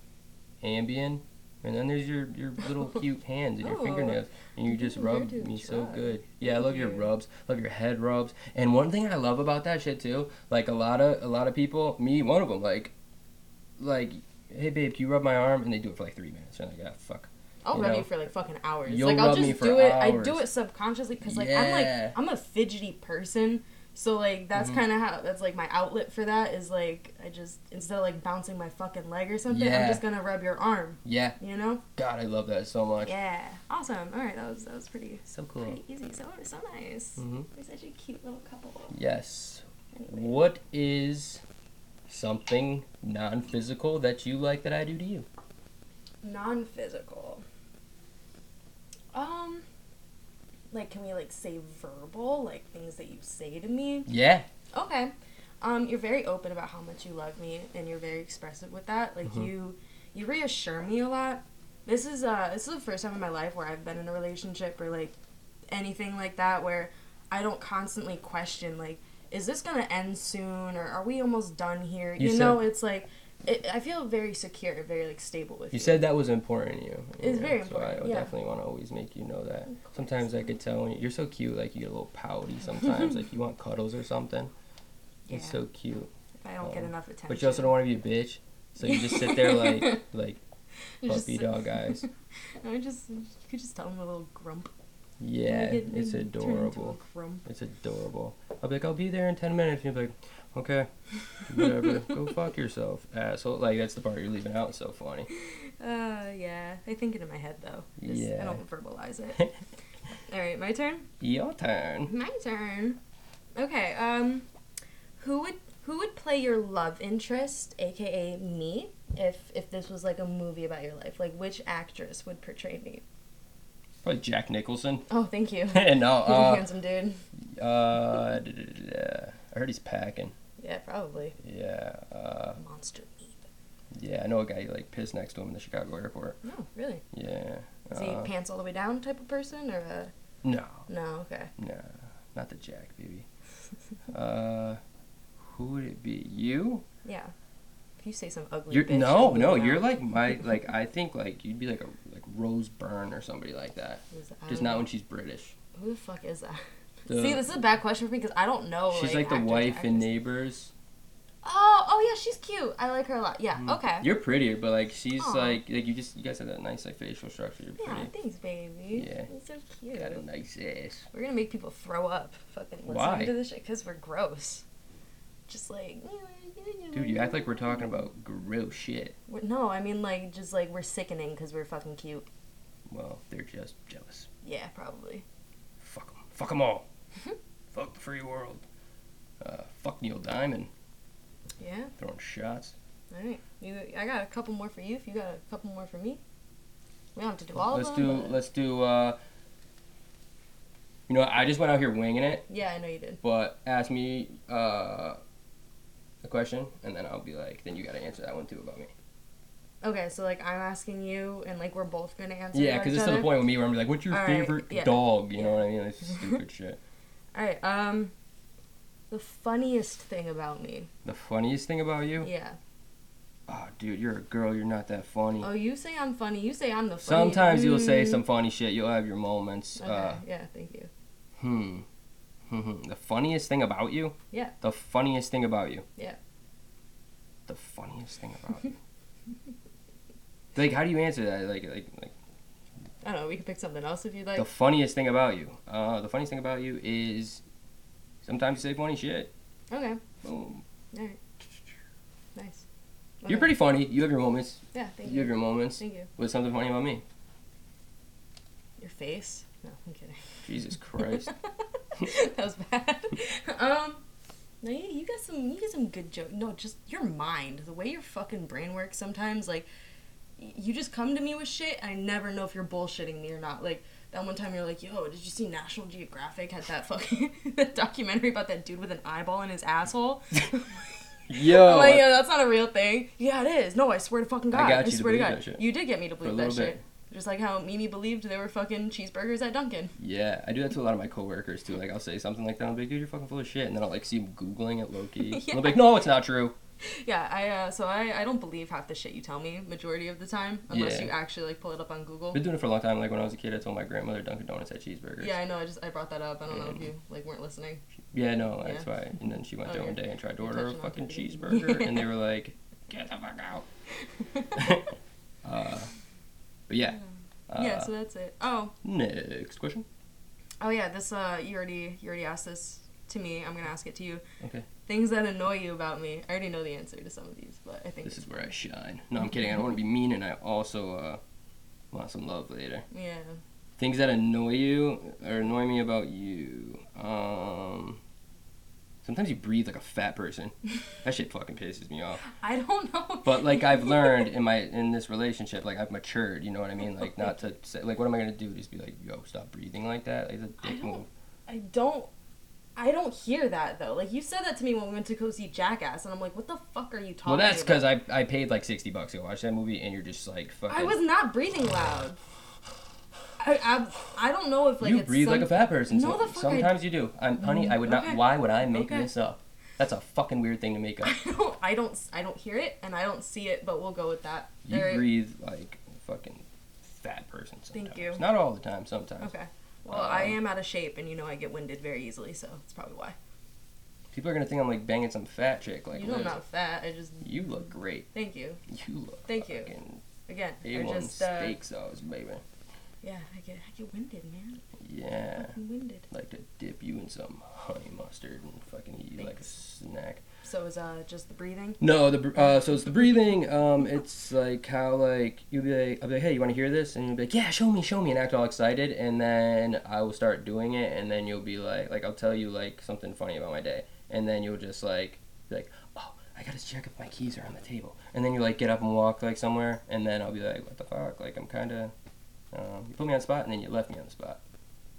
Ambien, and then there's your your little cute hands and your Oh, fingernails, and you just rub me so good. Yeah, I love your rubs, love your head rubs. And one thing I love about that shit too, like a lot of a lot of people, me one of them, like, like, hey babe, can you rub my arm? And they do it for like three minutes. And I'm like, ah, fuck. I'll you rub know, you for like fucking hours. you'll like I'll just do it. I do it subconsciously because like I'm like I'm a fidgety person. So like that's Mhm. kind of how that's like my outlet for that is like I just instead of like bouncing my fucking leg or something, Yeah. I'm just gonna rub your arm. Yeah, You know? God, I love that so much. Yeah. Awesome. All right, that was that was pretty So cool. pretty easy. So so nice. Mhm. We're such a cute little couple. Yes. Anyway. What is something non-physical that you like that I do to you? Non-physical. Um. Like, can we like say verbal, like things that you say to me? Yeah. Okay. Um, you're very open about how much you love me, and you're very expressive with that. Like Mhm. you, you reassure me a lot. This is uh, this is the first time in my life where I've been in a relationship or like anything like that where I don't constantly question like, is this gonna end soon or are we almost done here? You You, know, it's like, it, I feel very secure, very like stable with you. You said that was important to you. It's you very So I yeah. definitely want to always make you know that. Sometimes I could tell when you, you're so cute, like you get a little pouty sometimes, like you want cuddles or something. yeah. It's so cute. if I don't get um, enough attention. But you also don't want to be a bitch. So you just sit there like like puppy dog eyes. I just you could just tell him a little grump. Yeah, it's make it turn into adorable. It's adorable. I'll be like, I'll be there in ten minutes. And you'll be like, okay, whatever. Go fuck yourself, asshole. Like that's the part you're leaving out. It's so funny. Uh, yeah. I think it in my head though. Just- I don't verbalize it. All right, my turn. Your turn. My turn. Okay. Um, who would who would play your love interest, aka me, if if this was like a movie about your life? Like, which actress would portray me? Probably Jack Nicholson. Oh, thank you. no, He's a uh, handsome dude. uh. I heard he's packing. Yeah, probably. Yeah, uh, Monster meat. yeah. I know a guy who like pissed next to him in the Chicago airport. No, really. Yeah. Is he Uh, pants all the way down type of person or a? no, No. Okay. no, not the Jack, baby. uh, who would it be? You? Yeah. If you say some ugly. You're bitch, no, no. You're like my like. I think like you'd be like a like Rose Byrne or somebody like that. Just not know. when she's British. Who the fuck is that? The- See, this is a bad question for me because I don't know. She's like, the actors or wife in. Neighbors. Oh, oh yeah, she's cute. I like her a lot. Yeah. Mm. Okay. You're prettier, but like she's Aw. like like you just you guys have that nice like facial structure. You're yeah. pretty. Thanks, baby. Yeah. You're so cute. Got a nice ass. We're gonna make people throw up. Fucking listening Why? to this shit because we're gross. Just like. Dude, you act like we're talking about gross shit. We're- no, I mean like just like we're sickening because we're fucking cute. Well, they're just jealous. Yeah, probably. Fuck them. Fuck them all. Fuck the free world. Uh, fuck Neil Diamond. Yeah. Throwing shots. All right. You, I got a couple more for you. If you got a couple more for me, we don't have to do all let's of do them. but- let's do uh you know I just went out here winging it, Yeah, I know you did. but ask me uh a question and then I'll be like then you gotta answer that one too about me. Okay, so like I'm asking you, and like we're both gonna answer. Yeah, because it's to the point with me where I'm like, what's your All right, favorite yeah. dog? You know what I mean? It's stupid shit. All right. Um, the funniest thing about me. The funniest thing about you? Yeah. Oh, dude, you're a girl. You're not that funny. Oh, you say I'm funny. You say I'm the funny. Sometimes you'll say Mm. some funny shit. You'll have your moments. Okay. Uh, yeah. Thank you. hmm. Hmm. The funniest thing about you? Yeah. The funniest thing about you? Yeah. The funniest thing about you. like, how do you answer that? Like, like, like I don't know. We can pick something else if you'd like. the funniest thing about you. Uh, the funniest thing about you is sometimes you say funny shit. okay. Boom. All right. Nice. You're pretty funny. You have your moments. Yeah. Thank You you. have your moments. Thank you. What's something funny about me? Your face? No, I'm kidding. Jesus Christ. that was bad. um, no, you, you got some, you got some good jokes. No, just your mind, the way your fucking brain works. Sometimes, like, you just come to me with shit. And I never know if you're bullshitting me or not. Like that one time, you're like, "Yo, did you see National Geographic had that fucking that documentary about that dude with an eyeball in his asshole?" Yo. I'm like, "Yo, that's not a real thing." Yeah, it is. No, I swear to fucking God. I got you to swear to God. that shit. You did get me to believe that little shit. Just like how Mimi believed there were fucking cheeseburgers at Dunkin'. Yeah, I do that to a lot of my coworkers too. Like I'll say something like that, I'll be like, "Dude, you're fucking full of shit," and then I'll like see them googling it low key. Yeah. I'll be like, "No, it's not true." Yeah, I uh, so I, I don't believe half the shit you tell me majority of the time unless Yeah. you actually like pull it up on Google. Been doing it for a long time. Like when I was a kid, I told my grandmother Dunkin' Donuts had cheeseburgers. Yeah, I know. I just I brought that up. I don't know if you like weren't listening. Yeah, no, that's Yeah. why. And then she went there Okay. one day and tried to order a fucking cheeseburger, and they were like, "Get the fuck out." uh, but yeah. Uh, yeah, so that's it. Oh, next question. oh yeah. This uh, you already you already asked this to me. I'm gonna ask it to you. Okay. Things that annoy you about me. I already know the answer to some of these, but I think This is where I shine. No, I'm kidding. I don't want to be mean, and I also uh, want some love later. yeah. Things that annoy you or annoy me about you. Um, sometimes you breathe like a fat person. That shit fucking pisses me off. I don't know. But like I've learned in my in this relationship, like I've matured. You know what I mean? Like not to say like what am I gonna do? Just be like, yo, stop breathing like that. Like it's a I dick don't- move. I don't. I don't hear that though. Like you said that to me when we went to go see Jackass, and I'm like, "What the fuck are you talking?" About? Well, that's because I I paid like sixty bucks to watch that movie, and you're just like fucking. I was not breathing loud. I, I, I don't know if like you breathe some- like a fat person. No, so- the fuck I- sometimes you do. I'm, honey, I would not. Why would I make Okay. this up? That's a fucking weird thing to make up. I don't, I don't, I don't hear it, and I don't see it, but we'll go with that. You breathe like a fucking fat person. Sometimes. Thank you. Not all the time. Sometimes. Okay. Well, I Um, am out of shape, and you know I get winded very easily, so that's probably why. People are gonna think I'm like banging some fat chick. Like you know I'm not fat. I just You look great. thank you You look. Thank you. again. I A1 just uh, steak sauce, baby. yeah, I get I get winded, man. Yeah. Fucking winded. Like to dip you in some honey mustard and fucking eat you like a snack. So is uh just the breathing? No, the uh, so it's the breathing. Um, it's like how like you'll be like, I'll be like, hey, you want to hear this? And you'll be like, yeah, show me, show me, and act all excited, and then I will start doing it, and then you'll be like, like I'll tell you like something funny about my day, and then you'll just like be like, oh, I gotta check if my keys are on the table, and then you like get up and walk like somewhere, and then I'll be like, what the fuck? Like I'm kind of, um, you put me on the spot, and then you left me on the spot.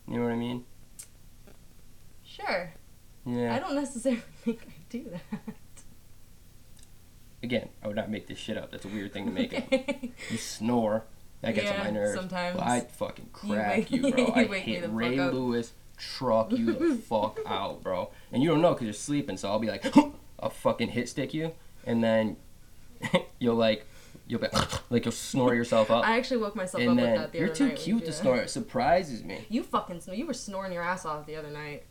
You know what I mean? Sure. Yeah. I don't necessarily think do that. Again, I would not make this shit up. That's a weird thing to make up. You snore. That gets on my nerves. sometimes. I'd fucking You crack wake- you, bro. you I hit Ray up. Lewis, truck you the fuck out, bro. And you don't know because you're sleeping, so I'll be like, I'll fucking hit stick you, and then you'll like, you'll be like you'll snore yourself up, I actually woke myself up and with that the you're too cute to snore. It surprises me, You fucking snore. You were snoring your ass off the other night.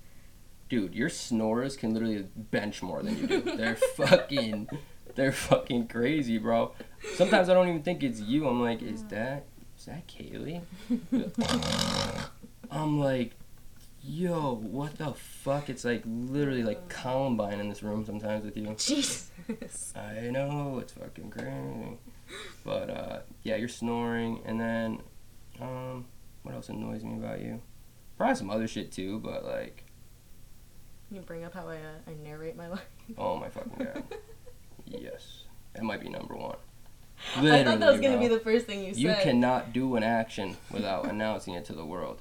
Dude. Your snorers can literally bench more than you do. They're fucking, they're fucking crazy, bro. Sometimes I don't even think it's you. I'm like, is that is that Kaylee? I'm like, yo, what the fuck? It's like literally like Columbine in this room sometimes with you. Jesus. I know, it's fucking crazy. But uh, yeah, you're snoring, and then um, what else annoys me about you? Probably some other shit too, but like, You bring up how I uh, I narrate my life. oh my fucking god, yes, that might be number one. I thought that was gonna be the first thing you said. You cannot do an action without announcing it to the world.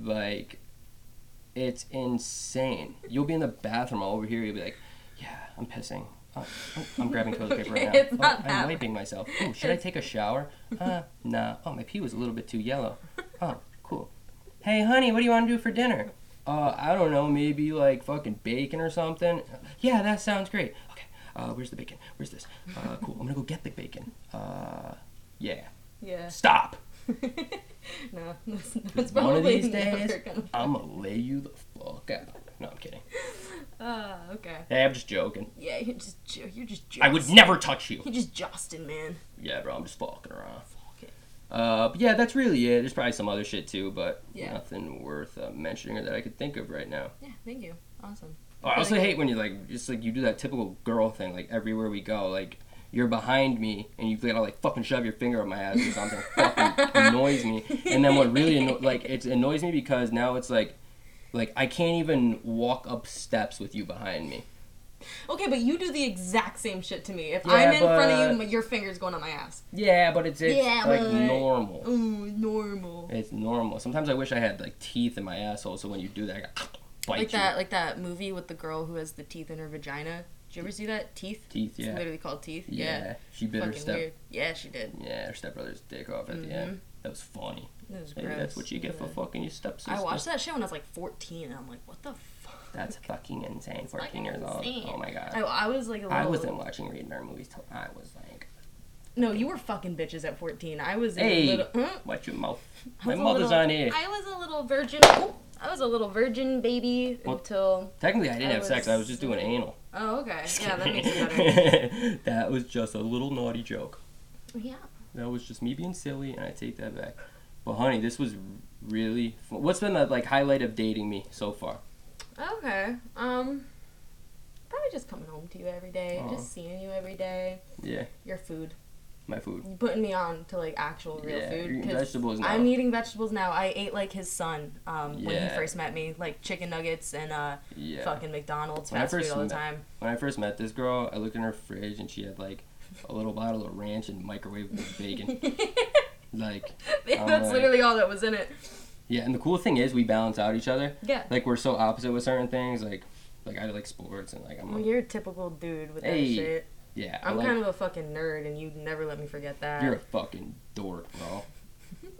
Like, it's insane. You'll be in the bathroom all over here. You'll be like, "Yeah, I'm pissing. Oh, oh, I'm grabbing toilet paper right now. Oh, I'm wiping myself. Ooh, should I take a shower? Uh, nah. Oh, my pee was a little bit too yellow. Oh, cool. Hey, honey, what do you want to do for dinner? Uh, I don't know. Maybe like fucking bacon or something. Yeah, that sounds great. Okay. Uh, where's the bacon? Where's this? Uh, cool. I'm gonna go get the bacon. Uh, yeah. Yeah. Stop. no, that's, that's One of these days, gonna- I'm gonna lay you the fuck out. No, I'm kidding. Ah, okay. Hey, I'm just joking. Yeah, you're just you're just. I would never touch you. You're just Justin, man. Yeah, bro, I'm just fucking around. Uh, but yeah, that's really it. There's probably some other shit too, but Yeah. nothing worth uh, mentioning or that I could think of right now. Yeah, thank you. Awesome. Oh, I also Feeling hate when you like just like you do that typical girl thing like everywhere we go like you're behind me and you gotta like fucking shove your finger up my ass or something fucking annoys me and then what really anno- like it annoys me because now it's like like I can't even walk up steps with you behind me Okay, but you do the exact same shit to me. If Yeah, I'm in front of you, my, your finger's going on my ass. yeah but it's it's Yeah, like but- normal Oh, normal. it's normal sometimes I wish I had like teeth in my asshole so when you do that I bite Like you that, like that movie with the girl who has the teeth in her vagina. Did you ever see that? Teeth. teeth It's yeah literally called teeth. yeah, Yeah. she bit her Fucking step weird. Yeah, she did. yeah her stepbrother's dick off at the end mm-hmm. that was funny It was Hey, gross. that's what you get for fucking your stepsister. I watched that shit when I was like 14, and I'm like, what the fuck? That's fucking insane. 14 years old. Oh my god. I, I was like a little. I wasn't watching rated R movies till I was like, No, you were fucking bitches at 14. I was a hey, little. Huh? watch your mouth. My mother's little- on here. I was a little virgin. I was a little virgin baby Well, until. Technically, I didn't I have sex. I was was- just doing anal. Oh, okay. Yeah, that makes it better. that was just a little naughty joke. Yeah. That was just me being silly, and I take that back. But honey, this was really. Fun. What's been the like highlight of dating me so far? Okay. Um. Probably just coming home to you every day, Aw. just seeing you every day. Yeah, Your food. my food. You putting me on to like actual real Yeah, food. you're eating 'cause vegetables now. I'm eating vegetables now. I ate like his son um, when he Yeah. first met me, like chicken nuggets and uh, Yeah. fucking McDonald's When I fast food first all the met- time. When I first met this girl, I looked in her fridge and she had like a little bottle of ranch and microwave bacon. Like, I'm That's like- literally all that was in it. Yeah, and the cool thing is we balance out each other. Yeah. Like we're so opposite with certain things. Like, like I like sports and like I'm Well, like, you're a typical dude with Hey, that shit. yeah. I'm like, kind of a fucking nerd, and you'd never let me forget that. You're a fucking dork, bro.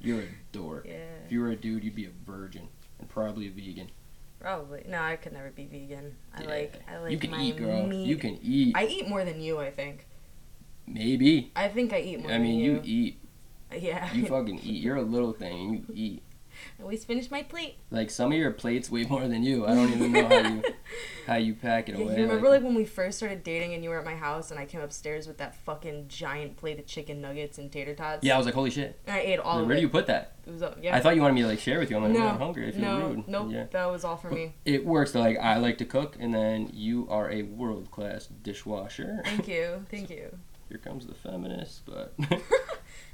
You're a dork. yeah, If you were a dude, you'd be a virgin and probably a vegan. probably. No, I could never be vegan. I Yeah. like, I like you can eat, girl. meat. You can eat. I eat more than you. I think. Maybe. I think I eat more I mean, you you. eat. Yeah. You fucking eat. You're a little thing. and You eat. I always finish my plate. Like some of your plates weigh more than you. I don't even know how you how you pack it Yeah, away. you remember like when we first started dating and you were at my house and I came upstairs with that fucking giant plate of chicken nuggets and tater tots? yeah, I was like, holy shit. And I ate all Like, where do you put that? It was yeah. I thought you wanted me to like share with you. I'm like, no, I'm hungry. I feel no, rude. nope. Yeah. That was all for me. It works. Though. Like I like to cook, and then you are a world class dishwasher. Thank you, thank you. Here comes the feminist, but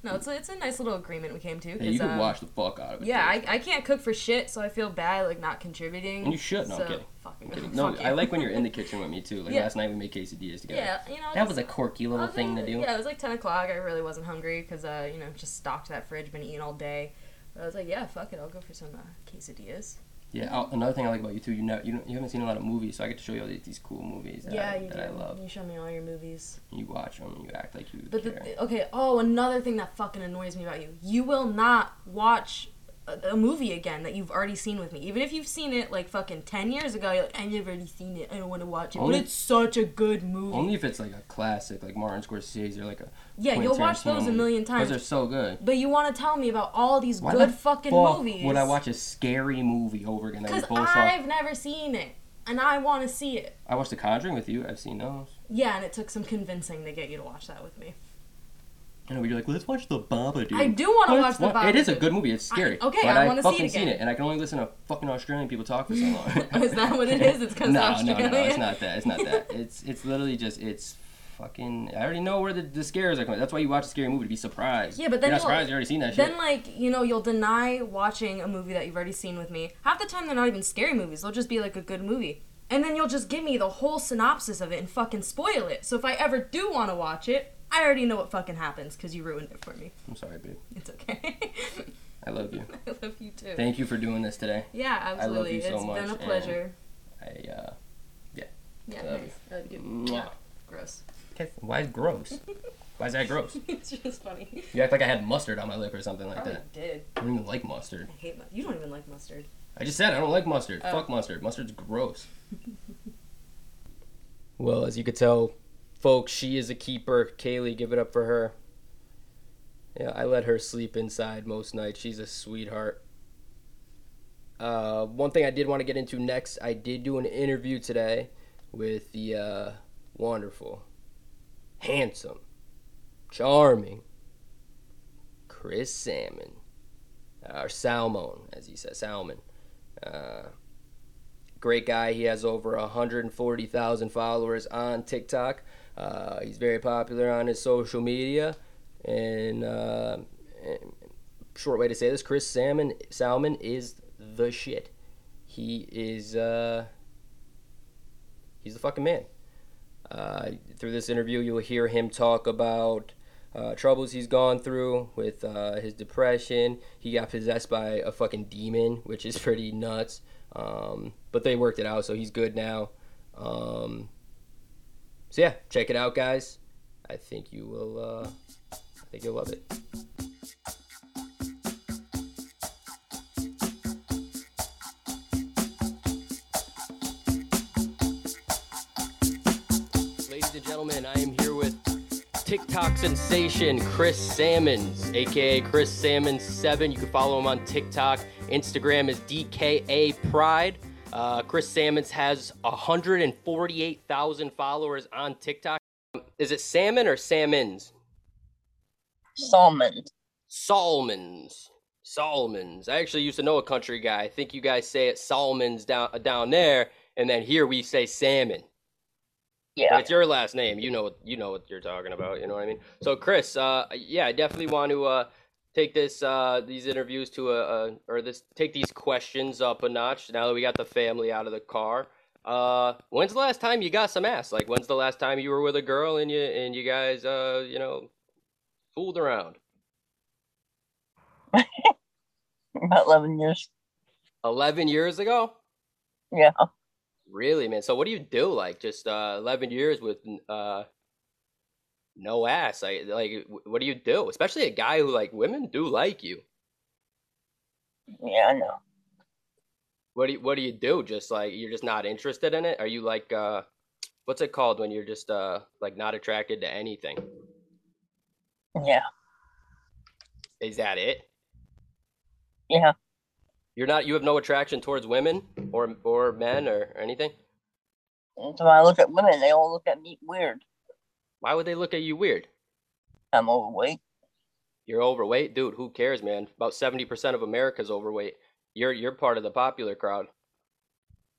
No, it's a, it's a nice little agreement we came to. hey, you can um, wash the fuck out of it. Yeah. I, I can't cook for shit, so I feel bad like not contributing. And you should. No, so, kidding. Fuck, I'm kidding. No, I like when you're in the kitchen with me too. Like Yeah. last night we made quesadillas together. Yeah, you know. That just- was a quirky little thing to do. Yeah, it was like ten o'clock. I really wasn't hungry because uh, you know, just stocked that fridge, been eating all day. But I was like, yeah, fuck it, I'll go for some uh, quesadillas. Yeah. i another thing I like about you too, you know, you don't, you haven't seen a lot of movies, so I get to show you all these, these cool movies that, yeah, I, that do. I love. You show me all your movies. You watch them, and you act like you But the, okay, oh, another thing that fucking annoys me about you. You will not watch a, a movie again that you've already seen with me. Even if you've seen it like fucking 10 years ago, you're like, I've already seen it. I don't want to watch it. Only- but it's such a good movie. Only if it's like a classic, like Martin Scorsese or like a yeah, Quentin you'll watch those a million times. Those are so good. But you want to tell me about all these Why good the fucking fuck movies. Would I watch a scary movie over again Because both saw? I've never seen it. And I want to see it. I watched The Conjuring with you. I've seen those. Yeah, and it took some convincing to get you to watch that with me. I know, but you're like, let's watch The Babadook. I do want to watch the wa- It is a good movie. It's scary. I- okay, but I I've wanna see it fucking seen it, and I can only listen to fucking Australian people talk for so long. Is that what it is? It's 'cause no, they're no, no, it's not that. It's not that. It's it's literally just it's fucking. I already know where the, the scares are coming. That's why you watch a scary movie to be surprised. Yeah, but then you're not surprised. You already seen that shit. Then, like, you know, you'll deny watching a movie that you've already seen with me. Half the time, they're not even scary movies. They'll just be, like, a good movie. And then you'll just give me the whole synopsis of it and fucking spoil it. So if I ever do want to watch it, I already know what fucking happens because you ruined it for me. I'm sorry, babe. It's okay. I love you. I love you too. Thank you for doing this today. yeah, absolutely. you so It's much, been a pleasure. I uh. Yeah, I love nice. I love you. Mwah. Yeah, gross. Okay, why is gross? Why is that gross? it's just funny. You act like I had mustard on my lip or something like Probably that. I did. I don't even like mustard. I hate mu- You don't even like mustard. I just said I don't like mustard. Oh. Fuck mustard. Mustard's gross. well, as you could tell, folks, she is a keeper. Kaylee, give it up for her. Yeah, I let her sleep inside most nights. She's a sweetheart. Uh, one thing I did want to get into next, I did do an interview today with the uh, wonderful, handsome, charming Chris Salmon, or Salmon, as he says, Salmon. Uh, great guy. He has over 140,000 followers on TikTok. Uh, he's very popular on his social media. And, uh, and short way to say this, Chris Salmon Salmon is the shit. He is uh, he's the fucking man. Uh, through this interview, you'll hear him talk about uh, troubles he's gone through with uh, his depression. He got possessed by a fucking demon, which is pretty nuts. Um, but they worked it out, so he's good now. Um, so yeah, check it out, guys. I think you will. Uh, I think you'll love it. Ladies and gentlemen, I am here with TikTok sensation Chris Salmons, aka Chris Salmons7. You can follow him on TikTok. Instagram is DKA Pride. Uh, Chris Salmons has 148,000 followers on TikTok. Is it salmon or salmons? Salmon. Salmons. Salmons. I actually used to know a country guy. I think you guys say it Salmons down down there, and then here we say salmon. Yeah. It's your last name. You know what you know what you're talking about. You know what I mean. So Chris, uh, yeah, I definitely want to uh, take this uh, these interviews to a, a or this take these questions up a notch. Now that we got the family out of the car, uh, when's the last time you got some ass? Like when's the last time you were with a girl and you and you guys uh you know fooled around? About 11 years. Eleven years ago. Yeah. Really, man. So what do you do? Like just uh, eleven years with uh, no ass. Like, like what do you do? Especially a guy who like women do like you. Yeah, I know. What do you, what do you do? Just like you're just not interested in it? Are you like uh, what's it called when you're just uh like not attracted to anything? Yeah. Is that it? Yeah. You're not. You have no attraction towards women or or men or anything. And so when I look at women, they all look at me weird. Why would they look at you weird? I'm overweight. You're overweight, dude. Who cares, man? About seventy percent of America's overweight. You're you're part of the popular crowd.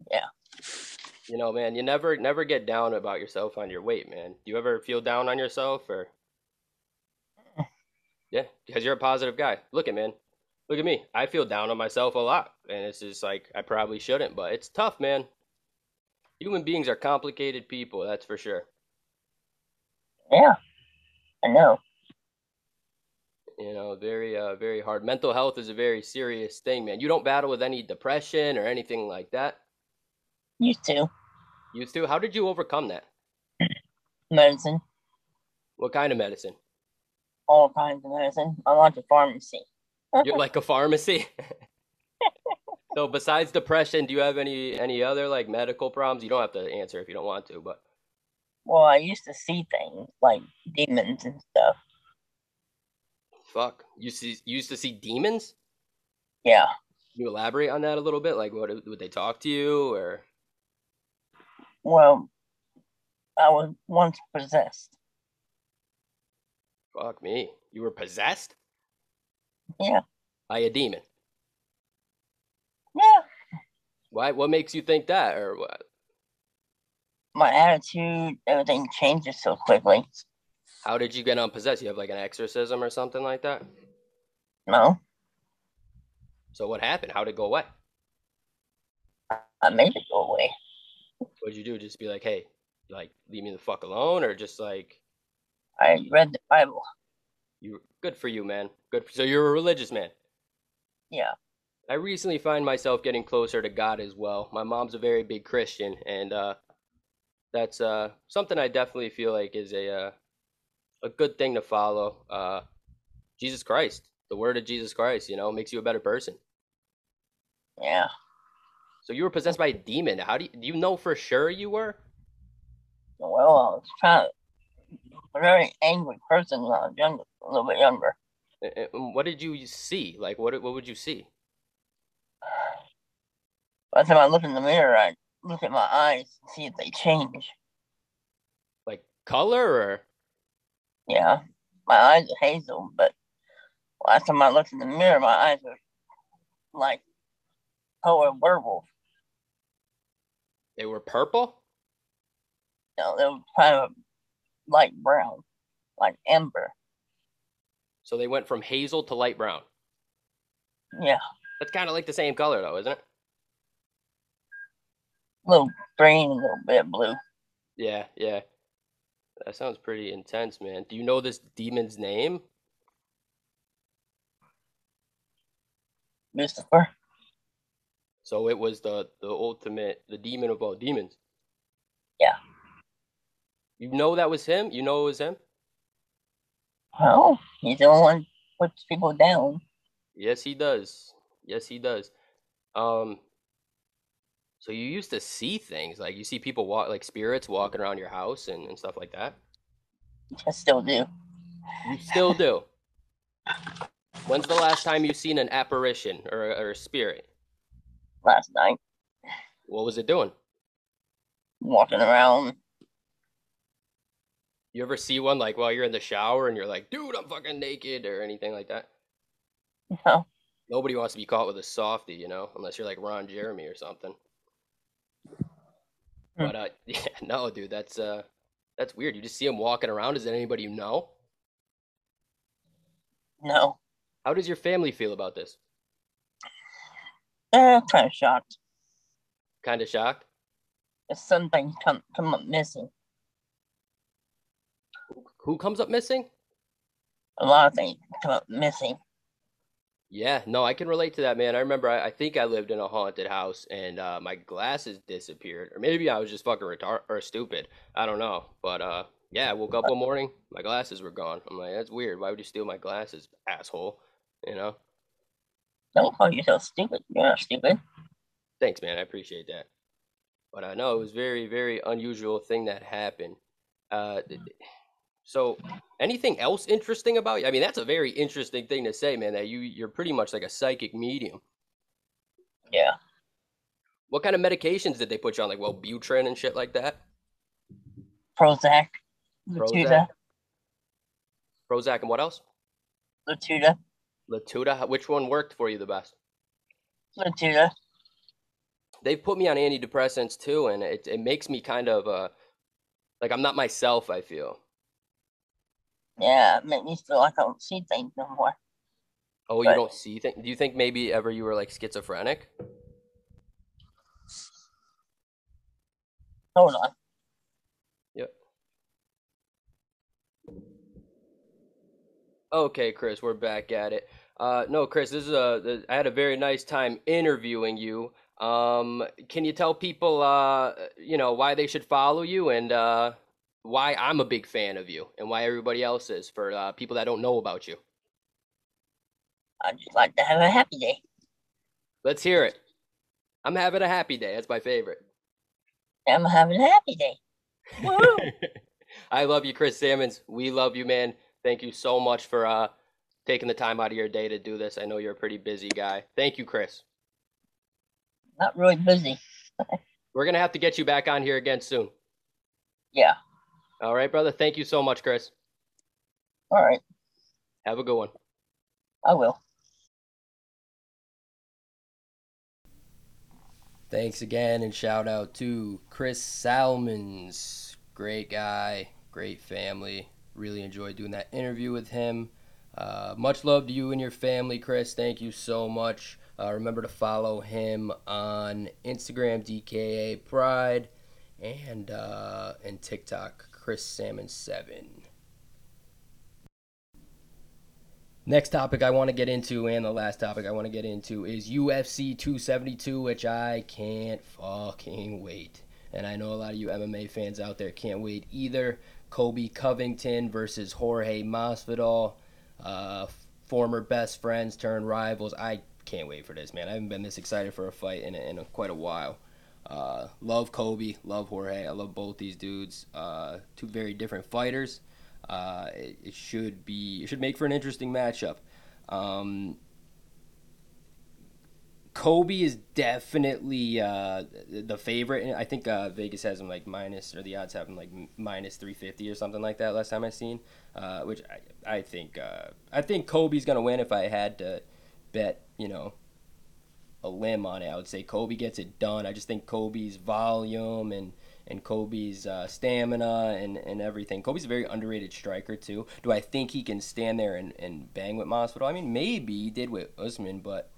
Yeah. You know, man. You never never get down about yourself on your weight, man. Do you ever feel down on yourself or? Mm. Yeah, because you're a positive guy. Look at man. Look at me. I feel down on myself a lot, and it's just like I probably shouldn't, but it's tough, man. Human beings are complicated people, that's for sure. Yeah. I know. You know, very uh very hard. Mental health is a very serious thing, man. You don't battle with any depression or anything like that. Used to. Used to? How did you overcome that? Medicine. What kind of medicine? All kinds of medicine. I went to pharmacy. You're like a pharmacy. so besides depression, do you have any any other like medical problems? You don't have to answer if you don't want to, but Well, I used to see things like demons and stuff. fuck. You see you used to see demons? Yeah. Can you elaborate on that a little bit? Like what would they talk to you or Well, I was once possessed. fuck me. You were possessed Yeah. by a demon. Yeah. Why what makes you think that or what? My attitude, everything changes so quickly. How did you get unpossessed? You have like an exorcism or something like that? No. So what happened? How did it go away? I made it go away. What'd you do? Just be like, hey, like leave me the fuck alone, or just like I read the Bible. you? Good for you, man. Good. For, so you're a religious man. Yeah. I recently find myself getting closer to God as well. My mom's a very big Christian, and uh, that's uh, something I definitely feel like is a uh, a good thing to follow. Uh, Jesus Christ, the word of Jesus Christ, you know, makes you a better person. Yeah. So you were possessed by a demon. How do you, do you know for sure you were? Well, I was kind of a very angry person when I was younger, a little bit younger. Uh, What did you see? Like, what what would you see? The time I look in the mirror, I look at my eyes and see if they change. Like color or Yeah, my eyes are hazel, but last time I looked in the mirror, my eyes were like color werewolf. they were purple? No, they were kind of light brown, like amber. So they went from hazel to light brown. Yeah, That's kind of like the same color though, isn't it? Little green, a little bit blue. Yeah, yeah. That sounds pretty intense, man. Do you know this demon's name? Lucifer. So it was the the ultimate, the demon of all demons. Yeah. You know that was him? You know it was him? Well, he's the one puts people down. Yes, he does. Yes, he does. Um, so you used to see things like you see people walk like spirits walking around your house and, and stuff like that. I still do. You still do. When's the last time you seen an apparition or, or a spirit? Last night, What was it doing? walking around. You ever see one like while you're in the shower and you're like, dude, I'm fucking naked or anything like that? Know, Nobody wants to be caught with a softie, you know, unless you're like Ron Jeremy or something. Hmm. But uh, yeah, no, dude, that's uh, that's weird. You just see him walking around. Is it anybody you know? no. How does your family feel about this? Uh, kind of shocked. Kind of shocked. Something come come up missing, Who comes up missing? a lot of things come up missing. Yeah, no, I can relate to that, man. I remember I, I think I lived in a haunted house and uh, my glasses disappeared, or maybe I was just fucking retarded or stupid. I don't know, but uh, yeah, I woke up one morning, my glasses were gone. I'm like, that's weird. Why would you steal my glasses, asshole? You know? Don't call yourself stupid. You're not stupid. Thanks, man. I appreciate that. But I know it was very, very unusual thing that happened. Uh, so, anything else interesting about you? I mean, that's a very interesting thing to say, man. That you you're pretty much like a psychic medium. Yeah. What kind of medications did they put you on, like Wellbutrin and shit like that? Prozac. Prozac? Latuda. Prozac and what else? Latuda. Latuda. Which one worked for you the best? Latuda. They've put me on antidepressants too, and it it makes me kind of uh like I'm not myself. I feel. Yeah, it made me feel like I don't see things no more. Oh, you don't see things. Do you think maybe ever you were like schizophrenic? Hold on. Yep. Okay, Chris, we're back at it. Uh, no, Chris, this is a. I had a very nice time interviewing you. Um, can you tell people, uh, you know, why they should follow you and uh, why I'm a big fan of you and why everybody else is for uh, people that don't know about you? I just like to have a happy day. Let's hear it. I'm having a happy day. That's my favorite. I'm having a happy day. I love you, Chris Salmons. We love you, man. Thank you so much for uh, taking the time out of your day to do this. I know you're a pretty busy guy. Thank you, Chris. Not really busy. We're gonna have to get you back on here again soon. Yeah. All right, brother. Thank you so much, Chris. All right. Have a good one. I will. Thanks again, and shout out to Chris Salmons. Great guy, great family. Really enjoyed doing that interview with him. Uh, much love to you and your family, Chris. Thank you so much. Uh, remember to follow him on Instagram, DKA Pride, and uh, and TikTok, Chris Salmon Seven. Next topic I want to get into, and the last topic I want to get into, is UFC 272, which I can't fucking wait. And I know a lot of you MMA fans out there can't wait either. Colby Covington versus Jorge Masvidal, uh, former best friends turned rivals. I can't wait for this, man. I haven't been this excited for a fight in, in quite a while. Uh, love Colby, love Jorge. I love both these dudes. Uh, two very different fighters. Uh, it, it should be it should make for an interesting matchup. Um, Colby is definitely uh, the favorite. And I think uh, Vegas has him like minus, or the odds have him like minus three fifty or something like that. Last time I seen, uh, which I, I think I think Colby's gonna win. If I had to bet, you know, a limb on it, I would say Colby gets it done. I just think Colby's volume and and Colby's uh, stamina and, and everything. Colby's a very underrated striker too. Do I think he can stand there and, and bang with Masvidal? I mean, maybe he did with Usman, but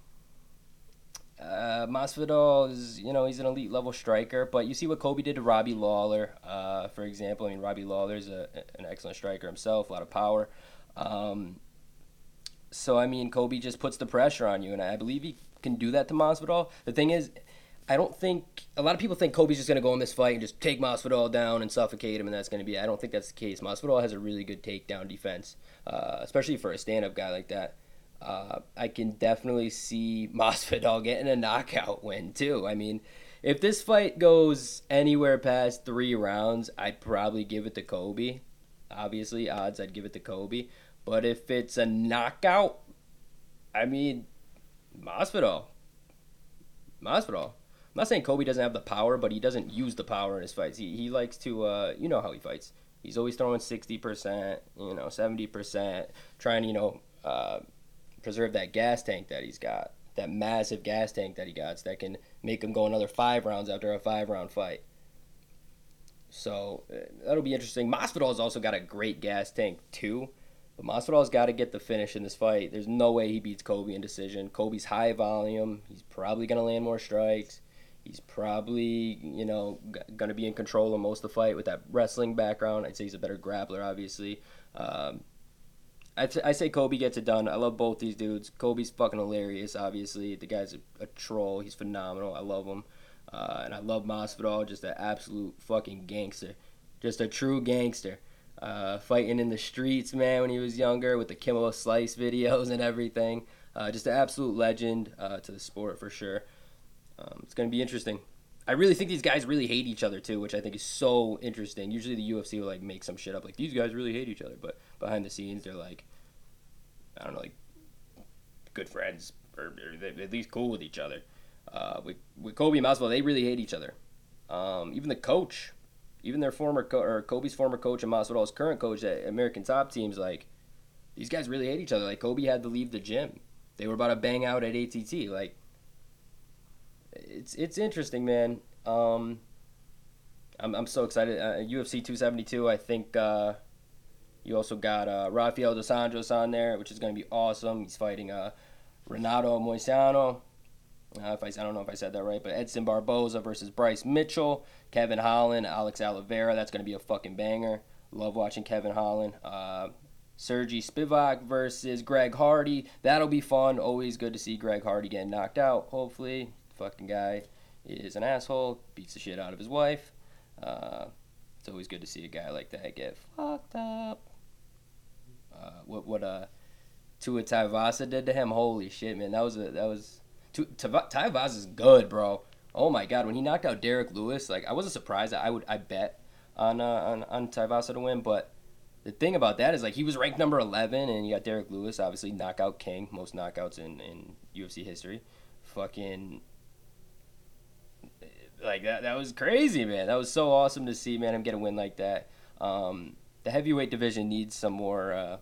uh, Masvidal is, you know, he's an elite level striker. But you see what Colby did to Robbie Lawler, uh, for example. I mean, Robbie Lawler is a, an excellent striker himself, a lot of power. Um, so I mean, Colby just puts the pressure on you, and I believe he can do that to Masvidal. The thing is, I don't think a lot of people think Colby's just gonna go in this fight and just take Masvidal down and suffocate him, and that's gonna be. I don't think that's the case. Masvidal has a really good takedown defense, uh, especially for a stand-up guy like that. Uh, I can definitely see Masvidal getting a knockout win too. I mean, if this fight goes anywhere past three rounds, I'd probably give it to Colby. Obviously, odds I'd give it to Colby. But if it's a knockout, I mean, Masvidal. Masvidal. I'm not saying Colby doesn't have the power, but he doesn't use the power in his fights. He, he likes to, uh, you know how he fights. He's always throwing 60%, you know, 70%, trying to, you know, uh, preserve that gas tank that he's got, that massive gas tank that he got that can make him go another five rounds after a five round fight. So uh, that'll be interesting. Masvidal's also got a great gas tank too. But Masvidal's got to get the finish in this fight. There's no way he beats Colby in decision. Colby's high volume. He's probably going to land more strikes. He's probably, you know, going to be in control of most of the fight with that wrestling background. I'd say he's a better grappler, obviously. Um, I, t- I say Colby gets it done. I love both these dudes. Colby's fucking hilarious, obviously. The guy's a, a troll. He's phenomenal. I love him. Uh, and I love Masvidal, just an absolute fucking gangster. Just a true gangster. Uh, fighting in the streets, man, when he was younger with the Kimbo Slice videos and everything. Uh, just an absolute legend uh, to the sport for sure. Um, it's going to be interesting. I really think these guys really hate each other too, which I think is so interesting. Usually the UFC will like make some shit up like these guys really hate each other, but behind the scenes they're like, I don't know, like good friends or, or at least cool with each other. Uh, with with Colby and Masvidal, they really hate each other. Um, even the coach, even their former co- or Colby's former coach and Masvidal's current coach at American Top Teams, like these guys really hate each other. Like Colby had to leave the gym. They were about to bang out at ATT. Like it's it's interesting, man. Um, I'm I'm so excited. Uh, UFC 272. I think uh, you also got uh, Rafael dos Anjos on there, which is going to be awesome. He's fighting uh, Renato Moicano. Uh, if I, I don't know if I said that right, but Edson Barboza versus Bryce Mitchell, Kevin Holland, Alex Oliveira. That's going to be a fucking banger. Love watching Kevin Holland. Uh, Sergey Spivak versus Greg Hardy. That'll be fun. Always good to see Greg Hardy getting knocked out. Hopefully, fucking guy is an asshole, beats the shit out of his wife. Uh, it's always good to see a guy like that get fucked up. Uh, what what uh Tua Tuivasa did to him? Holy shit, man! That was a, that was Tuivasa is good, bro. Oh my god, when he knocked out Derrick Lewis, like I wasn't surprised. I would I bet on uh, on on Tuivasa to win, but the thing about that is like he was ranked number 11 and you got Derrick Lewis obviously knockout king most knockouts in, in UFC history fucking like that that was crazy, man. That was so awesome to see, man. Him get a win like that. Um, the heavyweight division needs some more uh,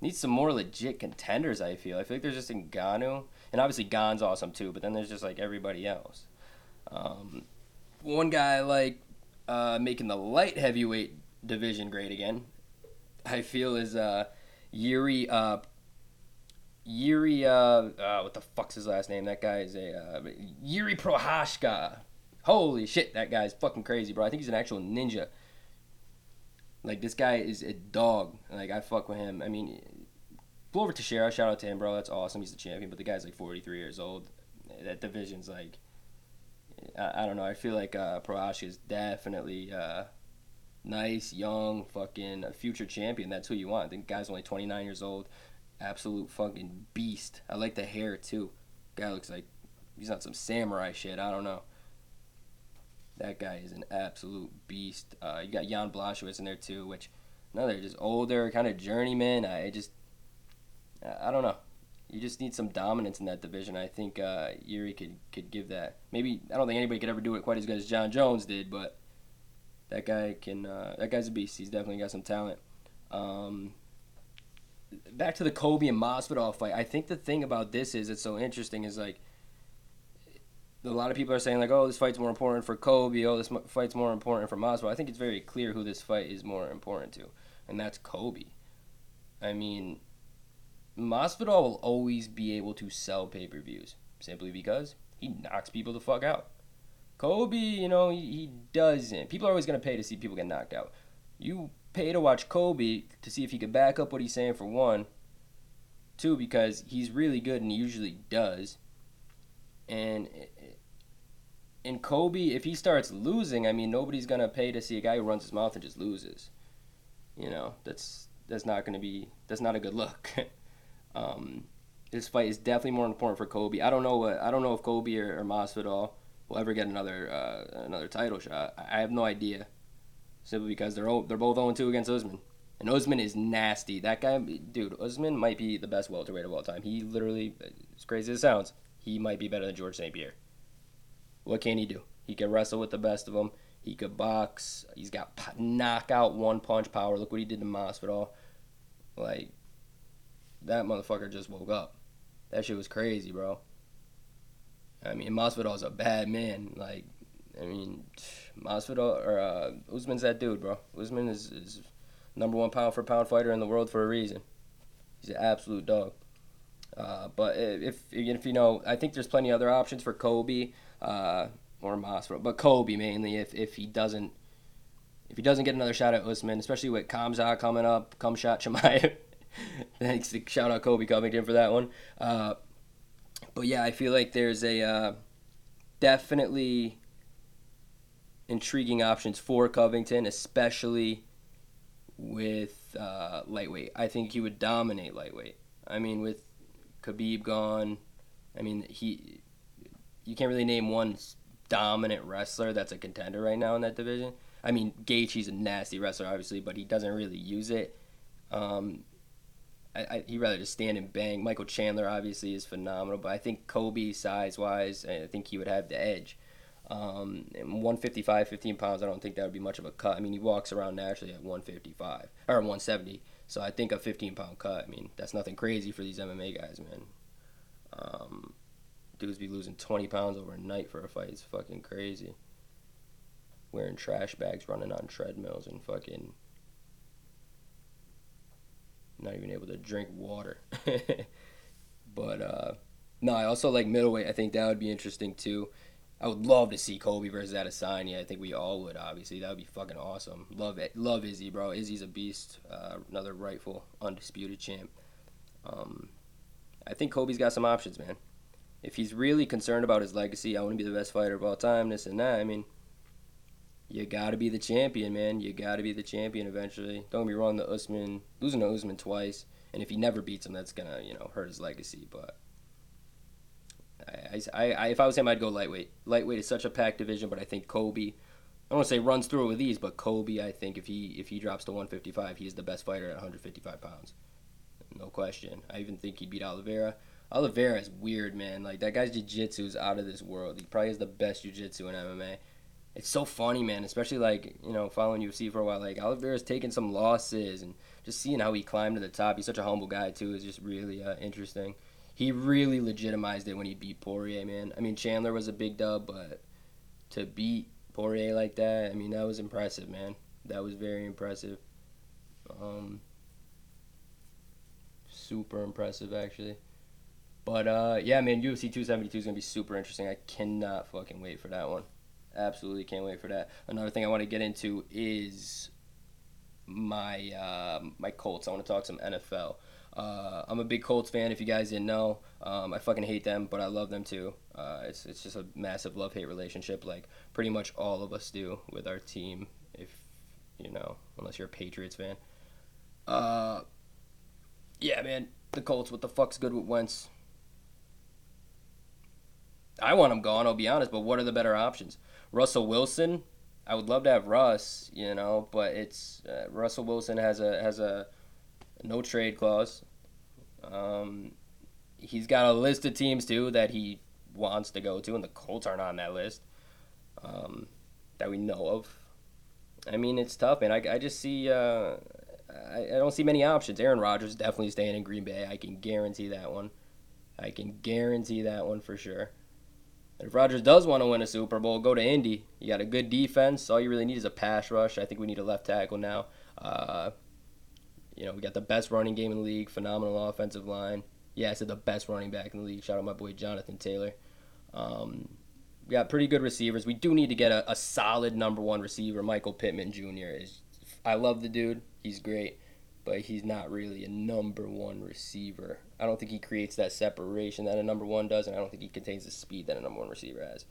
needs some more legit contenders. I feel. I feel like there's just Ngannou, and obviously Gane's awesome too. But then there's just like everybody else. Um, one guy like uh, making the light heavyweight division great again. I feel is uh, Yuri uh, Yuri, uh, uh, what the fuck's his last name? That guy is a uh, Yuri Prochazka. Holy shit, that guy's fucking crazy, bro. I think he's an actual ninja. Like this guy is a dog. Like I fuck with him. I mean, Glover Teixeira, shout out to him, bro. That's awesome. He's the champion, but the guy's like 43 years old. That division's like, I, I don't know. I feel like uh, is definitely uh, nice, young, fucking future champion. That's who you want. The guy's only 29 years old absolute fucking beast. I like the hair too. Guy looks like he's on some samurai shit. I don't know. That guy is an absolute beast. Uh, you got Jan Blachowicz in there too, which another just older kind of journeyman. I just I don't know. You just need some dominance in that division. I think uh, Yuri could could give that. Maybe I don't think anybody could ever do it quite as good as Jon Jones did, but that guy can. Uh, that guy's a beast. He's definitely got some talent. Um, back to the Colby and Masvidal fight. I think the thing about this is it's so interesting is like a lot of people are saying like, oh, this fight's more important for Colby. Oh, this fight's more important for Masvidal. I think it's very clear who this fight is more important to, and that's Colby. I mean, Masvidal will always be able to sell pay per views simply because he knocks people the fuck out. Colby, you know, he, he doesn't. People are always gonna pay to see people get knocked out. You pay to watch Colby to see if he can back up what he's saying for one. Two, because he's really good and he usually does. And in Colby, if he starts losing, I mean, nobody's gonna pay to see a guy who runs his mouth and just loses. You know, that's that's not gonna be that's not a good look. um, this fight is definitely more important for Colby. I don't know what I don't know if Colby or, or Masvidal will ever get another uh, another title shot. I have no idea simply because they're they're both 0 2 against Usman. And Usman is nasty. That guy, dude, Usman might be the best welterweight of all time. He literally, as crazy as it sounds, he might be better than George St. Pierre. What can he do? He can wrestle with the best of them. He could box. He's got knockout one punch power. Look what he did to Masvidal. Like, that motherfucker just woke up. That shit was crazy, bro. I mean, Masvidal's a bad man. Like, I mean, Masvidal or uh, Usman's that dude, bro. Usman is, is number one pound for pound fighter in the world for a reason. He's an absolute dog. Uh, but if if you know, I think there's plenty other options for Colby uh, or Masvidal, but Colby mainly. If if he doesn't if he doesn't get another shot at Usman, especially with Khamzat coming up, come shot Chimaev. Thanks to shout out Colby Covington for that one. Uh, but yeah, I feel like there's a uh, definitely intriguing options for Covington, especially with uh, lightweight. I think he would dominate lightweight. I mean, with Khabib gone, I mean he, you can't really name one dominant wrestler that's a contender right now in that division. I mean, Gaethje's a nasty wrestler, obviously, but he doesn't really use it. Um, I, I, he'd rather just stand and bang. Michael Chandler obviously is phenomenal, but I think Colby size wise, I think he would have the edge. Um, 155, 15 pounds, I don't think that would be much of a cut. I mean, he walks around naturally at 155 or 170. So I think a 15 pound cut, I mean, that's nothing crazy for these MMA guys, man. Um, dudes be losing 20 pounds overnight for a fight. It's fucking crazy. Wearing trash bags, running on treadmills, and fucking not even able to drink water. but uh, no, I also like middleweight. I think that would be interesting too. I would love to see Colby versus Adesanya. I think we all would. Obviously, that would be fucking awesome. Love it. Love Izzy, bro. Izzy's a beast. Uh, another rightful undisputed champ. Um, I think Colby's got some options, man. If he's really concerned about his legacy, I want to be the best fighter of all time. This and that. I mean, you got to be the champion, man. You got to be the champion eventually. Don't me wrong. The Usman losing to Usman twice, and if he never beats him, that's gonna you know hurt his legacy. But I, I, I, if I was him, I'd go lightweight. Lightweight is such a packed division, but I think Colby. I don't want to say runs through it with ease, but Colby, I think if he if he drops to 155, he's the best fighter at 155 pounds, no question. I even think he'd beat Oliveira. Oliveira is weird, man. Like that guy's jiu-jitsu is out of this world. He probably has the best jiu-jitsu in MMA. It's so funny, man. Especially like you know following UFC for a while. Like Oliveira's taking some losses and just seeing how he climbed to the top. He's such a humble guy too. Is just really uh, interesting he really legitimized it when he beat Poirier, man. I mean, Chandler was a big dub, but to beat Poirier like that, I mean, that was impressive, man. That was very impressive. Um, super impressive, actually. But uh, yeah, man, UFC 272 is gonna be super interesting. I cannot fucking wait for that one. Absolutely can't wait for that. Another thing I want to get into is my uh, my Colts. I want to talk some NFL. Uh, I'm a big Colts fan. If you guys didn't know, um, I fucking hate them, but I love them too. Uh, it's it's just a massive love hate relationship, like pretty much all of us do with our team. If you know, unless you're a Patriots fan. Uh, yeah, man, the Colts. What the fuck's good with Wentz? I want him gone. I'll be honest, but what are the better options? Russell Wilson. I would love to have Russ, you know, but it's uh, Russell Wilson has a has a no trade clause. Um, he's got a list of teams too that he wants to go to, and the Colts aren't on that list um, that we know of. I mean, it's tough, man. I, I just see uh, I, I don't see many options. Aaron Rodgers definitely staying in Green Bay. I can guarantee that one. I can guarantee that one for sure. If Rodgers does want to win a Super Bowl, go to Indy. You got a good defense. All you really need is a pass rush. I think we need a left tackle now. Uh, you know, we got the best running game in the league, phenomenal offensive line. Yeah, I said the best running back in the league. Shout out my boy Jonathan Taylor. Um, we got pretty good receivers. We do need to get a, a solid number one receiver. Michael Pittman Jr. is. I love the dude. He's great, but he's not really a number one receiver. I don't think he creates that separation that a number one does, and I don't think he contains the speed that a number one receiver has.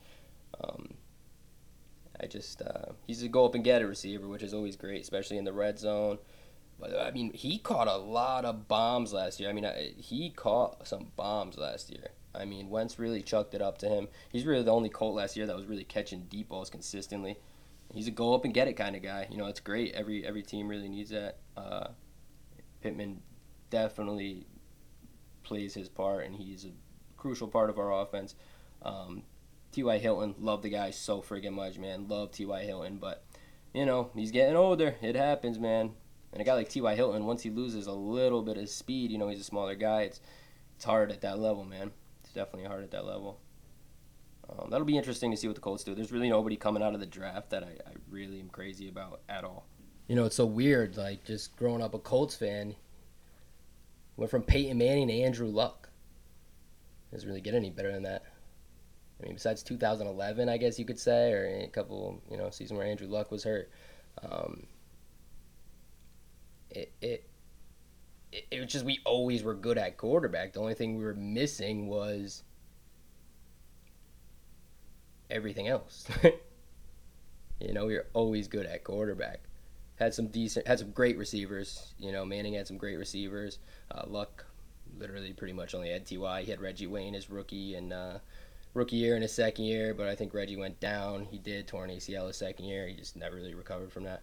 Um, I just uh, he's a go up and get a receiver, which is always great, especially in the red zone. But I mean, he caught a lot of bombs last year. I mean, he caught some bombs last year. I mean, Wentz really chucked it up to him. He's really the only Colt last year that was really catching deep balls consistently. He's a go up and get it kind of guy. You know, it's great. Every every team really needs that. Uh, Pittman definitely plays his part, and he's a crucial part of our offense. Um, T.Y. Hilton, love the guy so friggin' much, man. Love T.Y. Hilton, but you know he's getting older. It happens, man. And a guy like T.Y. Hilton, once he loses a little bit of speed, you know, he's a smaller guy. It's it's hard at that level, man. It's definitely hard at that level. Um, that'll be interesting to see what the Colts do. There's really nobody coming out of the draft that I, I really am crazy about at all. You know, it's so weird. Like just growing up a Colts fan, went from Peyton Manning to Andrew Luck. It Doesn't really get any better than that. I mean, besides 2011, I guess you could say, or a couple, you know, season where Andrew Luck was hurt. Um, it, it it was just we always were good at quarterback. The only thing we were missing was everything else. you know, we were always good at quarterback. Had some decent, had some great receivers. You know, Manning had some great receivers. Uh, Luck, literally, pretty much only had Ty. He had Reggie Wayne his rookie and uh, rookie year and his second year, but I think Reggie went down. He did torn ACL his second year. He just never really recovered from that.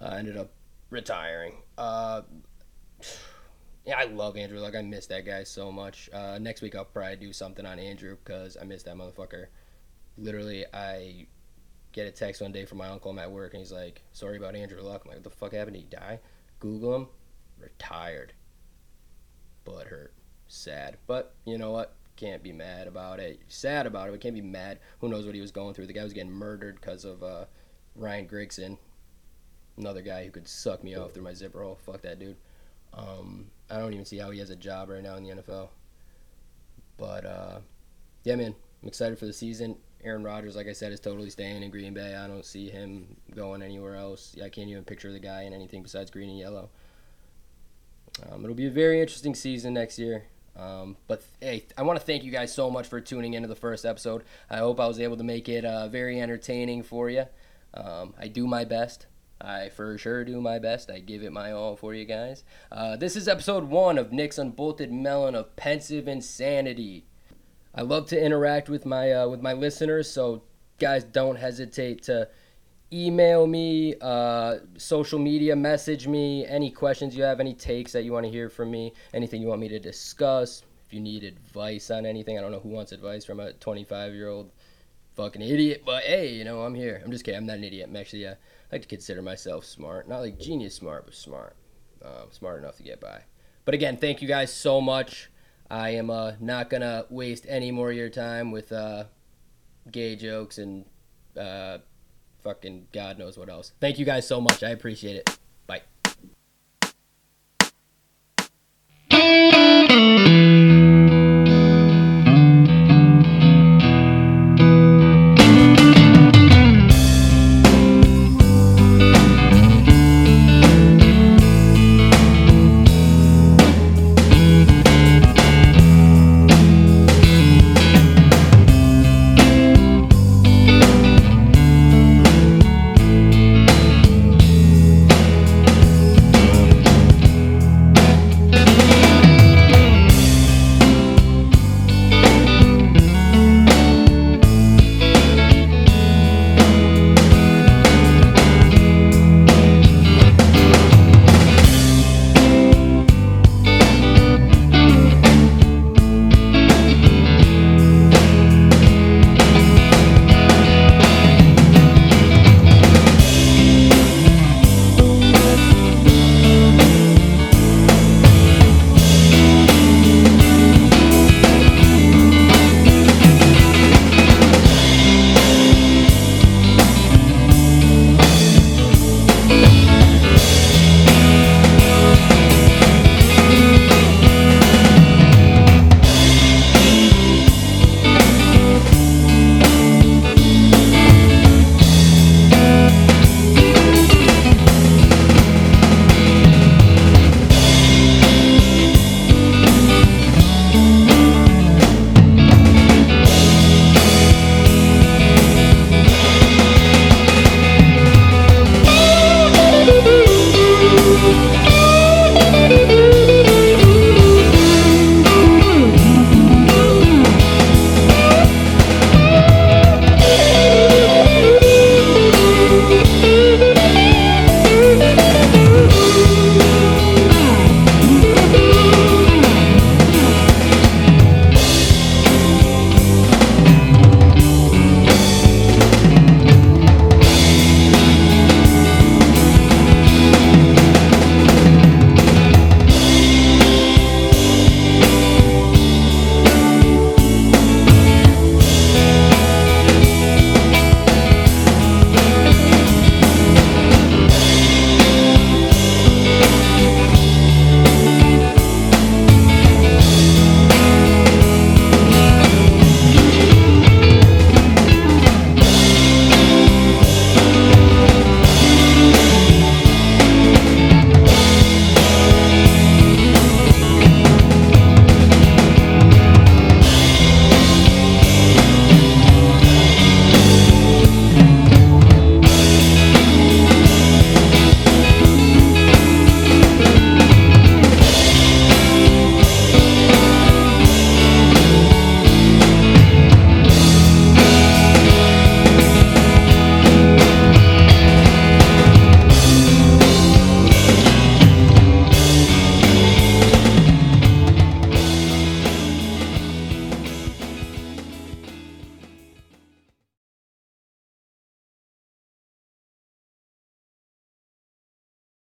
Uh, ended up retiring. Uh, yeah, I love Andrew Luck. I miss that guy so much. Uh, next week I'll probably do something on Andrew because I miss that motherfucker. Literally, I get a text one day from my uncle. I'm at work and he's like, "Sorry about Andrew Luck." I'm like, "What the fuck happened? Did he die?" Google him. Retired. Butt hurt. Sad. But you know what? Can't be mad about it. Sad about it, can't be mad. Who knows what he was going through? The guy was getting murdered because of uh, Ryan Grigson another guy who could suck me off through my zipper hole. Fuck that dude. Um, I don't even see how he has a job right now in the NFL. But uh, yeah, man, I'm excited for the season. Aaron Rodgers, like I said, is totally staying in Green Bay. I don't see him going anywhere else. I can't even picture the guy in anything besides green and yellow. Um, it'll be a very interesting season next year. Um, but hey, I want to thank you guys so much for tuning into the first episode. I hope I was able to make it uh, very entertaining for you. Um, I do my best. I for sure do my best. I give it my all for you guys. Uh, this is episode one of Nick's Unbolted Melon of Pensive Insanity. I love to interact with my uh, with my listeners, so guys, don't hesitate to email me, uh, social media, message me, any questions you have, any takes that you want to hear from me, anything you want me to discuss. If you need advice on anything, I don't know who wants advice from a 25 year old fucking idiot, but hey, you know, I'm here. I'm just kidding. I'm not an idiot. I'm actually, uh, I like to consider myself smart. Not like genius smart, but smart. Uh, smart enough to get by. But again, thank you guys so much. I am uh, not going to waste any more of your time with uh, gay jokes and uh, fucking God knows what else. Thank you guys so much. I appreciate it. Bye.